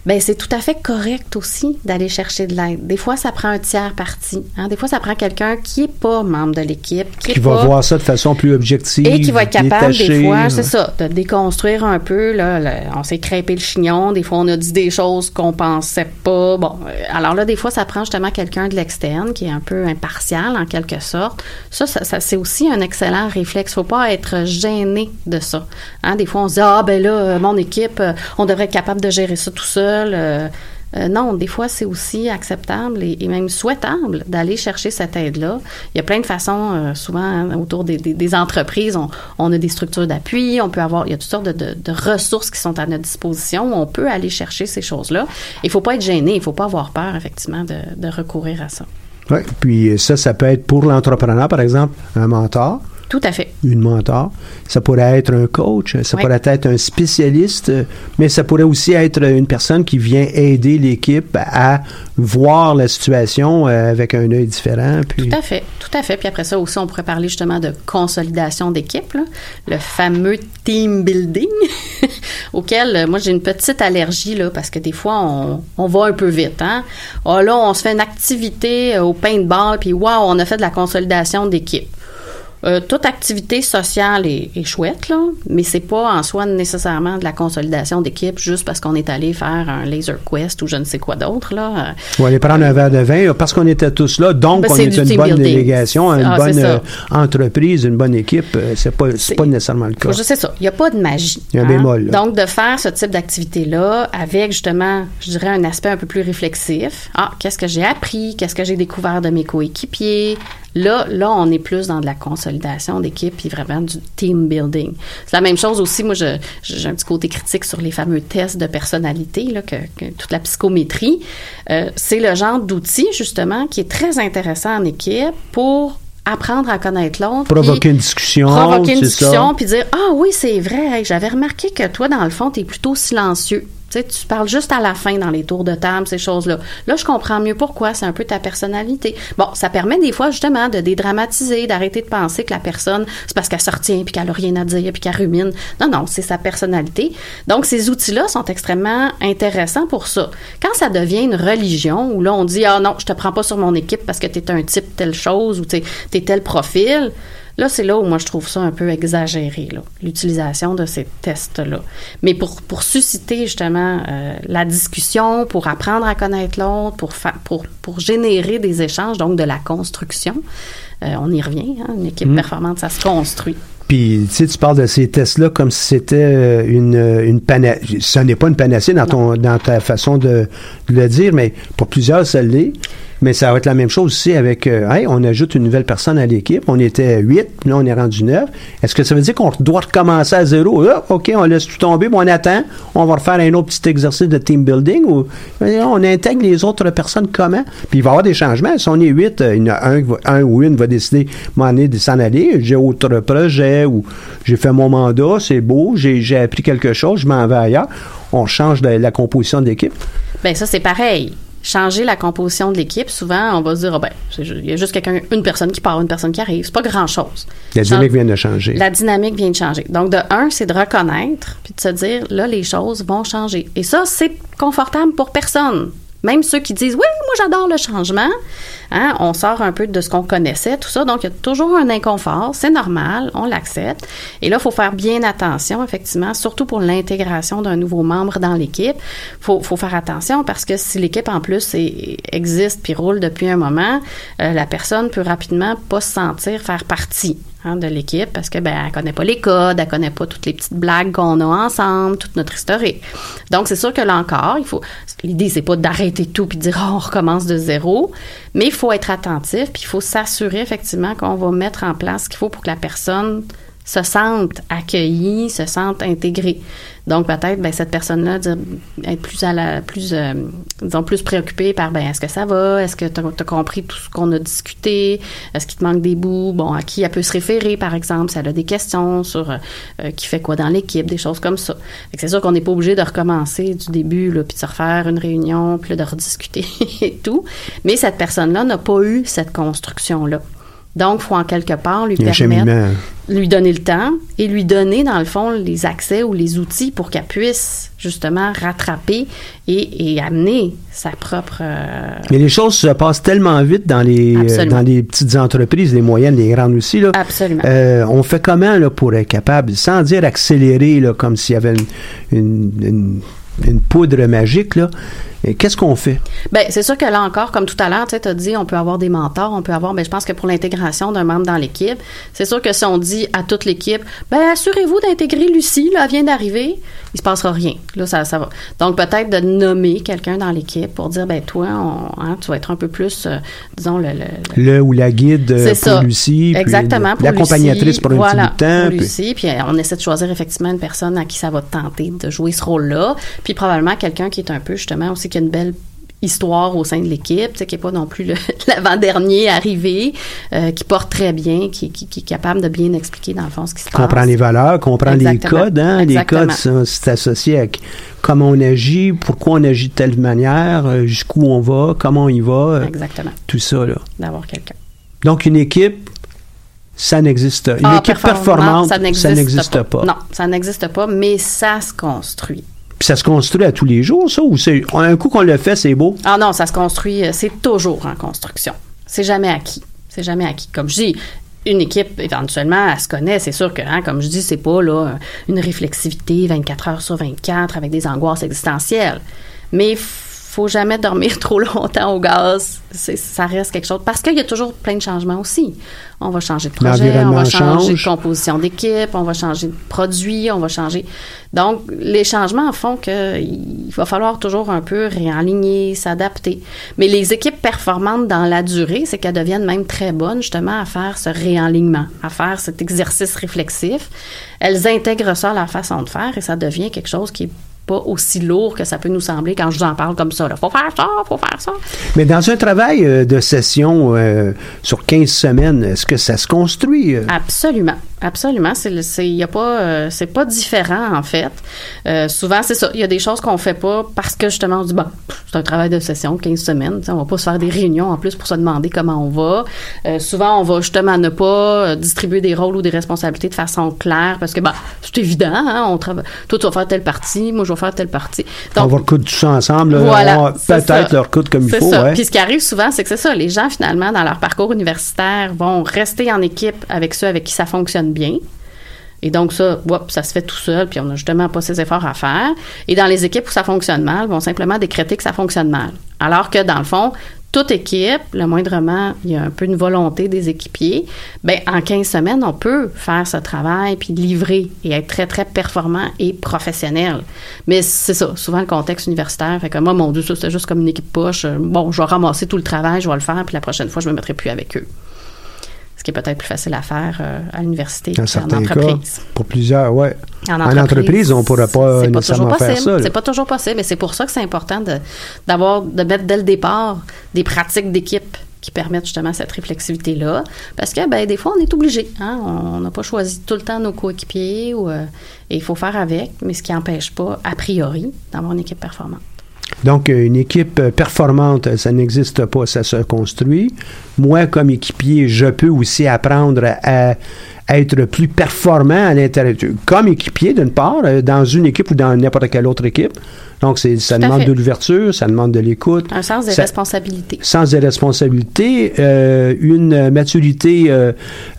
Ben c'est tout à fait correct aussi d'aller chercher de l'aide. Des fois, ça prend un tiers parti. Hein? Des fois, ça prend quelqu'un qui est pas membre de l'équipe, qui, va pas- voir ça de façon plus objective. et qui va être capable, des fois, ouais. c'est ça, de déconstruire un peu. Là, le- on s'est crêpé le chignon. Des fois, on a dit des choses qu'on pensait pas. Bon, euh, alors là, des fois, ça prend justement quelqu'un de l'externe qui est un peu impartial, en quelque sorte. Ça, ça, ça, c'est aussi un excellent réflexe. Faut pas être gêné de ça. Hein, des fois, on se dit, ah, ben là, euh, mon équipe, euh, on devrait être capable de gérer ça tout seul. Euh, non, des fois, c'est aussi acceptable et, même souhaitable d'aller chercher cette aide-là. Il y a plein de façons, euh, souvent, hein, autour des, entreprises, on, a des structures d'appui, on peut avoir, il y a toutes sortes de, ressources qui sont à notre disposition on peut aller chercher ces choses-là. Il faut pas être gêné, il faut pas avoir peur, effectivement, de, de recourir à ça. Ouais, puis ça, ça peut être pour l'entrepreneur, par exemple, un mentor, Tout à fait. une mentor. Ça pourrait être un coach, ça Oui. pourrait être un spécialiste, mais ça pourrait aussi être une personne qui vient aider l'équipe à voir la situation euh, avec un œil différent. Puis, Tout à fait, tout à fait. Puis après ça aussi, on pourrait parler justement de consolidation d'équipe, le fameux team building, auquel euh, moi j'ai une petite allergie là, parce que des fois on, on va un peu vite. Hein? Ah là, on se fait une activité euh, au paintball, puis waouh, on a fait de la consolidation d'équipe. Euh, toute activité sociale est, est chouette, là, mais c'est pas en soi nécessairement de la consolidation d'équipe juste parce qu'on est allé faire un laser quest ou je ne sais quoi d'autre. Là. Va aller prendre un verre de vin parce qu'on était tous là, donc Ben, on est une bonne building. délégation, une Ah, bonne euh, entreprise, une bonne équipe. euh, C'est pas, c'est pas nécessairement le cas. Je sais ça. Il n'y a pas de magie. Il y a un hein. bémol, là. Donc, de faire ce type d'activité-là avec justement, je dirais, un aspect un peu plus réflexif. Ah, qu'est-ce que j'ai appris? Qu'est-ce que j'ai découvert de mes coéquipiers? Là, là, on est plus dans de la consolidation d'équipe puis vraiment du team building. C'est la même chose aussi. Moi, je- j'ai un petit côté critique sur les fameux tests de personnalité, là, que, que toute la psychométrie. Euh, c'est le genre d'outil, justement, qui est très intéressant en équipe pour apprendre à connaître l'autre. Provoquer une discussion, provoquer une c'est discussion puis dire ah oui c'est vrai hey, j'avais remarqué que toi dans le fond tu es plutôt silencieux tu tu parles juste à la fin dans les tours de table, ces choses-là. Là, je comprends mieux pourquoi. C'est un peu ta personnalité. Bon, ça permet des fois, justement, de dédramatiser, d'arrêter de penser que la personne, c'est parce qu'elle se retient, puis qu'elle a rien à dire, puis qu'elle rumine. Non, non, c'est sa personnalité. Donc, ces outils-là sont extrêmement intéressants pour ça. Quand ça devient une religion, où là, on dit, ah non, je te prends pas sur mon équipe parce que tu es un type telle chose, ou tu es tel profil, Là, c'est là où moi je trouve ça un peu exagéré, l'utilisation de ces tests-là. Mais pour, pour susciter justement euh, la discussion, pour apprendre à connaître l'autre, pour, pour, pour générer des échanges, donc de la construction, euh, on y revient, hein, une équipe Mm. performante, ça se construit. Puis, tu sais, tu parles de ces tests-là comme si c'était euh, une, une panacée. Ce n'est pas une panacée dans, ton, dans ta façon de le dire, mais pour plusieurs, ça. Mais ça va être la même chose aussi avec, euh, hey, on ajoute une nouvelle personne à l'équipe. On était huit, là, on est rendu neuf. Est-ce que ça veut dire qu'on doit recommencer à zéro? Ah, OK, on laisse tout tomber, mais on attend. On va refaire un autre petit exercice de team building ou on intègre les autres personnes comment? Puis il va y avoir des changements. Si on est huit, euh, il y en a un, un ou une va décider, m'en est de s'en aller. J'ai autre projet ou j'ai fait mon mandat, c'est beau, j'ai appris quelque chose, je m'en vais ailleurs. On change la composition de l'équipe. Ben ça, c'est pareil. Changer la composition de l'équipe, souvent, on va se dire, ah ben, il y a juste quelqu'un, une personne qui part, une personne qui arrive. C'est pas grand-chose. La Chan- dynamique vient de changer. La dynamique vient de changer. Donc, de un, c'est de reconnaître, puis de se dire, là, les choses vont changer. Et ça, c'est confortable pour personne. Même ceux qui disent oui, moi j'adore le changement, hein, on sort un peu de ce qu'on connaissait, tout ça. Donc il y a toujours un inconfort, c'est normal, on l'accepte. Et là, il faut faire bien attention, effectivement, surtout pour l'intégration d'un nouveau membre dans l'équipe. Faut, faut faire attention parce que si l'équipe en plus existe puis roule depuis un moment, euh, la personne peut rapidement pas se sentir faire partie hein, de l'équipe parce que ben elle connaît pas les codes, elle connaît pas toutes les petites blagues qu'on a ensemble, toute notre historique. Donc c'est sûr que là encore, il faut l'idée c'est pas d'arrêter tout puis de dire oh, on recommence de zéro, mais il faut être attentif puis il faut s'assurer effectivement qu'on va mettre en place ce qu'il faut pour que la personne se sente accueillie, se sente intégrée. Donc peut-être ben, cette personne-là être plus euh, plus préoccupée par ben est-ce que ça va, est-ce que tu as, compris tout ce qu'on a discuté, est-ce qu'il te manque des bouts, bon à qui elle peut se référer par exemple si elle a des questions sur euh, qui fait quoi dans l'équipe, des choses comme ça. C'est sûr qu'on n'est pas obligé de recommencer du début là puis de se refaire une réunion puis là, de rediscuter et tout, mais cette personne-là n'a pas eu cette construction là. Donc, il faut en quelque part lui permettre lui donner le temps et lui donner, dans le fond, les accès ou les outils pour qu'elle puisse justement rattraper et, et amener sa propre... euh, Mais les choses se passent tellement vite dans les, euh, dans les petites entreprises, les moyennes, les grandes aussi. Là. Absolument. Euh, on fait comment là, pour être capable, sans dire accélérer, là, comme s'il y avait une, une, une- une poudre magique, là. Et Qu'est-ce qu'on fait? Ben, c'est sûr que là encore, comme tout à l'heure, tu sais, as dit, on peut avoir des mentors, on peut avoir, ben, je pense que pour l'intégration d'un membre dans l'équipe, c'est sûr que si on dit à toute l'équipe, ben, assurez-vous d'intégrer Lucie, là, elle vient d'arriver, il se passera rien. Là, ça, ça va. Donc, peut-être de nommer quelqu'un dans l'équipe pour dire, ben, toi, on- hein, tu vas être un peu plus, euh, disons, le, le- Le ou la guide euh, pour ça. Lucie, puis Exactement. pour l'accompagnatrice pour un voilà, petit bout de temps. Pour puis- Lucie. Puis euh, on essaie de choisir effectivement une personne à qui ça va tenter de jouer ce rôle-là. Puis probablement quelqu'un qui est un peu justement aussi qui a une belle histoire au sein de l'équipe, qui n'est pas non plus l'avant-dernier arrivé, euh, qui porte très bien, qui, qui- qui est capable de bien expliquer dans le fond ce qui se passe. comprend les valeurs, comprend les codes. Hein? Les codes, c'est associé à comment on agit, pourquoi on agit de telle manière, euh, jusqu'où on va, comment on y va, euh, Exactement. tout ça. Là. D'avoir quelqu'un. Donc, une équipe, ça n'existe. Une Ah, équipe performant, performante, ça n'existe, ça n'existe pas. Non, ça n'existe pas, mais ça se construit. Puis ça se construit à tous les jours, ça, ou c'est un coup qu'on le fait, c'est beau? Ah non, ça se construit, euh, c'est toujours en construction. C'est jamais acquis. C'est jamais acquis. Comme je dis, une équipe, éventuellement, elle se connaît. C'est sûr que, hein, comme je dis, c'est pas là, une réflexivité 24 heures sur 24 avec des angoisses existentielles. Mais faut jamais dormir trop longtemps au gaz. Ça reste quelque chose. Parce qu'il y a toujours plein de changements aussi. On va changer de projet, on va changer change. de composition d'équipe, on va changer de produit, on va changer. Donc, les changements font qu'il va falloir toujours un peu réaligner, s'adapter. Mais les équipes performantes dans la durée, c'est qu'elles deviennent même très bonnes justement à faire ce réalignement, à faire cet exercice réflexif. Elles intègrent ça à leur façon de faire et ça devient quelque chose qui est pas aussi lourd que ça peut nous sembler quand je vous en parle comme ça. Là. Faut faire ça, faut faire ça. Mais dans un travail euh, de session euh, sur 15 semaines, est-ce que ça se construit? euh? Absolument, absolument. C'est, y a pas, euh, c'est pas différent en fait. Euh, souvent, c'est ça. Il y a des choses qu'on fait pas parce que justement, on dit bon, c'est un travail de session, 15 semaines. On va pas se faire des réunions en plus pour se demander comment on va. Euh, souvent, on va justement ne pas euh, distribuer des rôles ou des responsabilités de façon claire parce que ben, c'est évident. Hein, on travaille. Toi, tu vas faire telle partie, moi, je vais faire telle partie. on va recoudre tout ça ensemble. là. Voilà, On va c'est peut-être ça. le recoudre comme il faut. ça. ouais. Puis ce qui arrive souvent, c'est que c'est ça. Les gens, finalement, dans leur parcours universitaire, vont rester en équipe avec ceux avec qui ça fonctionne bien. Et donc, ça, ça se fait tout seul, puis on n'a justement pas ces efforts à faire. Et dans les équipes où ça fonctionne mal, vont simplement décréter que ça fonctionne mal. Alors que, dans le fond, toute équipe, le moindrement, il y a un peu une volonté des équipiers, ben en 15 semaines, on peut faire ce travail, puis livrer et être très, très performant et professionnel. Mais c'est ça, souvent le contexte universitaire, fait que moi, mon Dieu, ça, c'est juste comme une équipe poche. Euh, Bon, je vais ramasser tout le travail, je vais le faire, puis la prochaine fois, je me mettrai plus avec eux. Ce qui est peut-être plus facile à faire euh, à l'université qu'en cas, entreprise. pour plusieurs, ouais. En En entreprise, on ne pourrait pas nécessairement toujours faire ça. C'est pas toujours possible, mais c'est pour ça que c'est important de, d'avoir, de mettre dès le départ des pratiques d'équipe qui permettent justement cette réflexivité-là. Parce que, ben, des fois, on est obligé. Hein? On n'a pas choisi tout le temps nos coéquipiers ou, euh, et il faut faire avec, mais ce qui n'empêche pas, a priori, d'avoir une équipe performante. Donc, une équipe performante, ça n'existe pas, ça se construit. Moi, comme équipier, je peux aussi apprendre à, être plus performant à l'intérieur, comme équipier d'une part, euh, dans une équipe ou dans n'importe quelle autre équipe. Donc, c'est, ça demande fait. de l'ouverture, ça demande de l'écoute. Un sens des Ça- responsabilités. sens des responsabilités, euh, une maturité euh,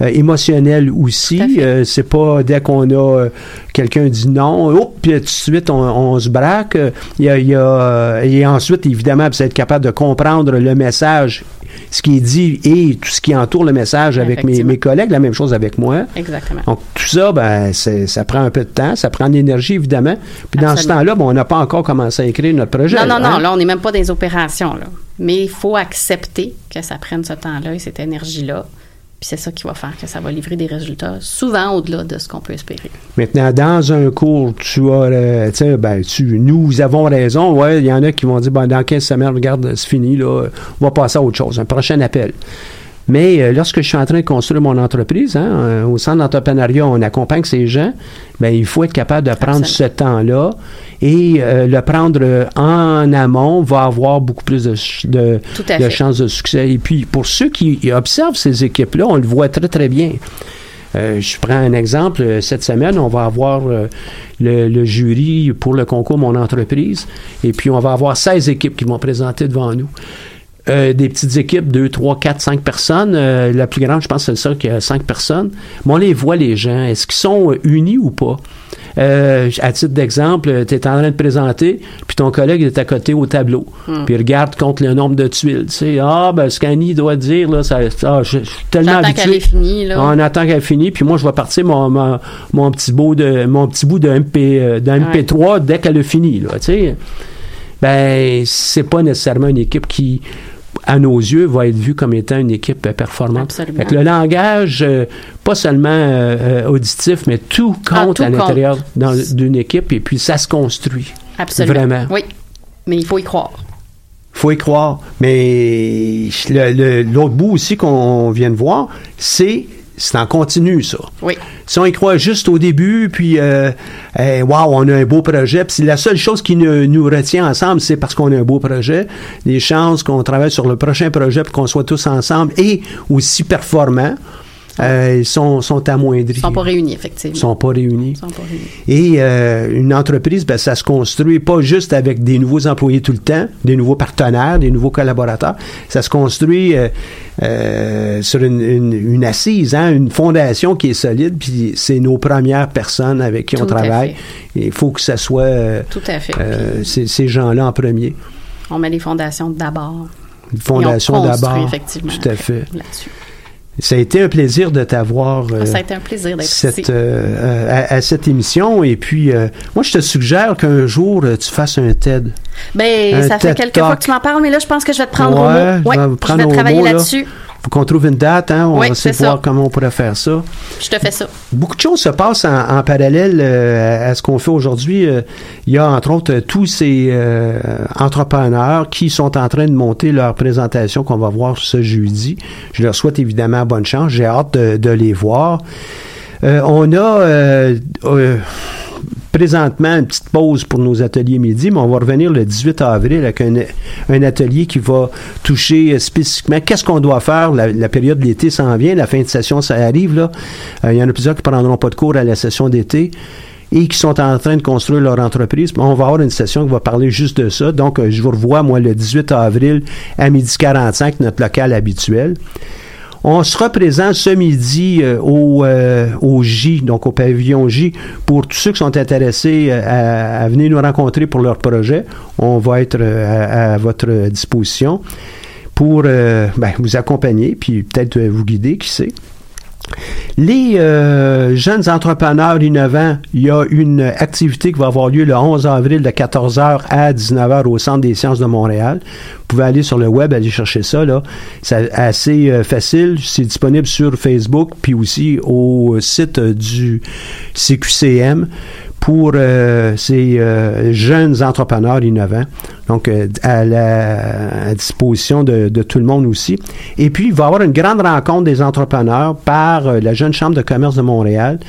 euh, émotionnelle aussi. Euh, c'est pas dès qu'on a quelqu'un dit non, hop, puis tout de suite on, on se braque. Il y a, il y a, et ensuite, évidemment, c'est être capable de comprendre le message, ce qui est dit et tout ce qui entoure le message avec mes, collègues, la même chose avec moi. Exactement. Donc, tout ça, ben, ça prend un peu de temps, ça prend de l'énergie, évidemment. Puis dans ce temps-là, ben, on n'a pas encore commencé à écrire notre projet. Non, non, hein? non, là, on n'est même pas dans les opérations, là. Mais il faut accepter que ça prenne ce temps-là et cette énergie-là. Puis c'est ça qui va faire que ça va livrer des résultats souvent au-delà de ce qu'on peut espérer. Maintenant, dans un cours, tu as, euh, tu sais, ben, tu, nous avons raison. Ouais, il y en a qui vont dire, ben, dans 15 semaines, regarde, c'est fini, là, on va passer à autre chose, un prochain appel. Mais euh, lorsque je suis en train de construire mon entreprise, hein, euh, au centre d'entrepreneuriat, on accompagne ces gens, ben, il faut être capable de prendre ce temps-là et euh, le prendre euh, en amont va avoir beaucoup plus de, de, de chances de succès. Et puis, pour ceux qui observent ces équipes-là, on le voit très, très bien. Euh, je prends un exemple. Cette semaine, on va avoir euh, le, le jury pour le concours Mon entreprise. Et puis, on va avoir 16 équipes qui vont présenter devant nous. Euh, des petites équipes, 2, 3, 4, 5 personnes. Euh, la plus grande, je pense, c'est ça qui a 5 personnes. Mais on les voit, les gens. Est-ce qu'ils sont euh, unis ou pas? Euh, à titre d'exemple, tu es en train de présenter, puis ton collègue est à côté au tableau. Hmm. Puis il regarde contre le nombre de tuiles. Tu sais, ah, ben, ce qu'Annie doit dire, là, ça, ah, je, je suis tellement habitué. qu'elle là. On attend qu'elle finisse, puis moi, je vais partir mon, mon, mon petit bout de, mon petit bout de, MP, euh, de MP3 dès qu'elle a fini, là, tu sais. Ben, c'est pas nécessairement une équipe qui, à nos yeux, va être vue comme étant une équipe performante. Absolument. Fait que le langage, euh, pas seulement euh, auditif, mais tout Ah, compte tout à l'intérieur d'une équipe, et puis ça se construit. Absolument. Vraiment. Oui. Mais il faut y croire. faut y croire. Mais l'autre bout aussi qu'on vient de voir, c'est c'est en continu, ça. Oui. Si on y croit juste au début, puis euh, wow, on a un beau projet, puis la seule chose qui ne- nous retient ensemble, c'est parce qu'on a un beau projet. Les chances qu'on travaille sur le prochain projet, puis qu'on soit tous ensemble et aussi performants, euh, ils sont, sont amoindris. Ils sont pas réunis, effectivement. Ils sont pas réunis. Ils sont pas réunis. Et euh, une entreprise, ben, ça se construit pas juste avec des nouveaux employés tout le temps, des nouveaux partenaires, des nouveaux collaborateurs. Ça se construit euh, euh, sur une, une- une assise, hein, une fondation qui est solide. Puis c'est nos premières personnes avec qui on Tout travaille. Il faut que ça soit euh, Tout à fait. euh, ces, gens-là en premier. On met les fondations d'abord. Une fondation d'abord. effectivement, Tout à fait. Ça a été un plaisir de t'avoir. euh, Ah, ça a été un plaisir d'être cette, ici. euh, à, à cette émission. Et puis, euh, moi, je te suggère qu'un jour, euh, tu fasses un TED. Ben, un ça fait quelques Talk. fois que tu m'en parles, mais là, je pense que je vais te prendre Ouais, au mot. je Ouais, vais je vais travailler là. là-dessus. Faut qu'on trouve une date. Hein? On Oui, va essayer de voir ça. comment on pourrait faire ça. Je te fais ça. Beaucoup de choses se passent en, en parallèle euh, à ce qu'on fait aujourd'hui. Euh, il y a entre autres euh, tous ces euh, entrepreneurs qui sont en train de monter leur présentation qu'on va voir ce jeudi. Je leur souhaite évidemment bonne chance. J'ai hâte de, de les voir. On a euh, euh, présentement une petite pause pour nos ateliers midi, mais on va revenir le 18 avril avec un, un atelier qui va toucher euh, spécifiquement qu'est-ce qu'on doit faire. La, période de l'été s'en vient, la fin de session, ça arrive. là. Euh, il y en a plusieurs qui prendront pas de cours à la session d'été et qui sont en train de construire leur entreprise. On va avoir une session qui va parler juste de ça. Donc, euh, je vous revois, moi, le 18 avril à midi 45, notre local habituel. On sera présent ce midi euh, au, euh, au J, donc au pavillon J, pour tous ceux qui sont intéressés euh, à, venir nous rencontrer pour leur projet. On va être à, votre disposition pour ben, vous accompagner, puis peut-être vous guider, qui sait. Les euh, jeunes entrepreneurs innovants, il y a une activité qui va avoir lieu le 11 avril de 14h à 19h au Centre des sciences de Montréal. Vous pouvez aller sur le web, aller chercher ça. C'est assez euh, facile. C'est disponible sur Facebook, puis aussi au site du CQCM pour euh, ces euh, jeunes entrepreneurs innovants. Donc, euh, à la à disposition de, de tout le monde aussi. Et puis, il va y avoir une grande rencontre des entrepreneurs par euh, la Jeune Chambre de commerce de Montréal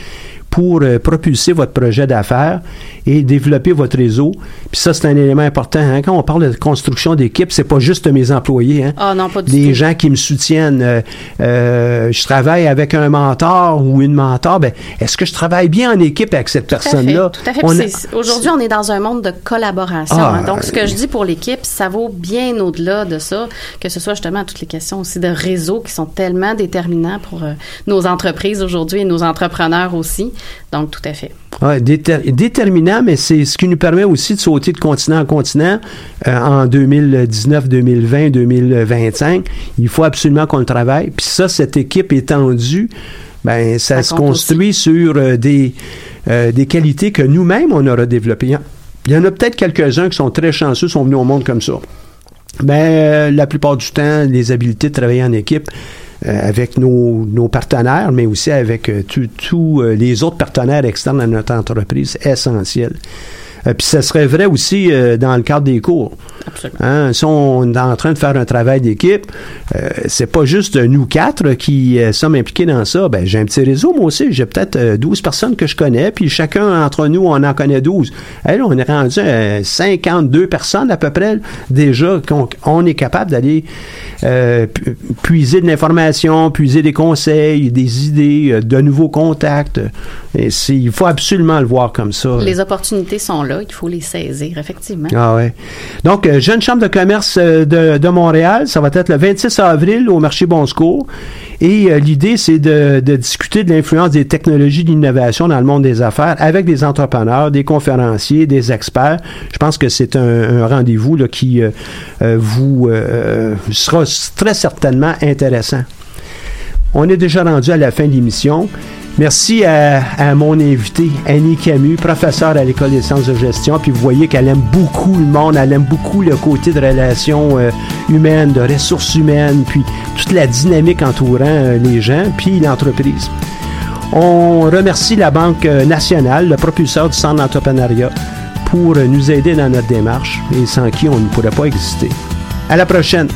pour euh, propulser votre projet d'affaires et développer votre réseau. Puis ça, c'est un élément important. hein. Quand on parle de construction d'équipe, c'est pas juste mes employés. Hein. Ah non, pas du Des tout. gens qui me soutiennent. Euh, euh, je travaille avec un mentor ou une mentor. Ben, est-ce que je travaille bien en équipe avec cette personne-là? Tout à fait. Aujourd'hui, on est dans un monde de collaboration. Ah, hein. Donc, ce que je dis pour l'équipe, ça vaut bien au-delà de ça, que ce soit justement toutes les questions aussi de réseau qui sont tellement déterminants pour euh, nos entreprises aujourd'hui et nos entrepreneurs aussi. Donc, tout à fait. Ouais, déter- déterminant, mais c'est ce qui nous permet aussi de sauter de continent en continent euh, en 2019, 2020, 2025. Il faut absolument qu'on le travaille. Puis ça, cette équipe étendue, ben ça, Ça se construit sur euh, des, euh, des qualités que nous-mêmes, on aura développées. Il y en- a peut-être quelques-uns qui sont très chanceux, sont venus au monde comme ça. Ben, la plupart du temps, les habiletés de travailler en équipe avec nos, nos partenaires, mais aussi avec euh, tous euh, les autres partenaires externes à notre entreprise, c'est essentiel. Euh, Puis ça serait vrai aussi euh, dans le cadre des cours. Absolument. Hein, si on est en train de faire un travail d'équipe, euh, c'est pas juste nous quatre qui euh, sommes impliqués dans ça. Ben, j'ai un petit réseau, moi aussi. J'ai peut-être euh, 12 personnes que je connais, puis chacun entre nous, on en connaît 12. Hey, là, on est rendu à 52 personnes à peu près, déjà, qu'on on est capable d'aller euh, pu- puiser de l'information, puiser des conseils, des idées, euh, de nouveaux contacts. Et il faut absolument le voir comme ça. Les opportunités sont là, il faut les saisir, effectivement. Ah. Donc, euh, Jeune Chambre de commerce euh, de, Montréal, ça va être le 26 avril au marché Bon Secours. Et euh, l'idée, c'est de, discuter de l'influence des technologies d'innovation dans le monde des affaires avec des entrepreneurs, des conférenciers, des experts. Je pense que c'est un, rendez-vous qui vous sera très certainement intéressant. On est déjà rendu à la fin de l'émission. Merci à, mon invité, Annie Camus, professeure à l'École des sciences de gestion. Puis vous voyez qu'elle aime beaucoup le monde, elle aime beaucoup le côté de relations euh, humaines, de ressources humaines, puis toute la dynamique entourant euh, les gens, puis l'entreprise. On remercie la Banque euh, nationale, le propulseur du centre d'entrepreneuriat, pour nous aider dans notre démarche et sans qui on ne pourrait pas exister. À la prochaine!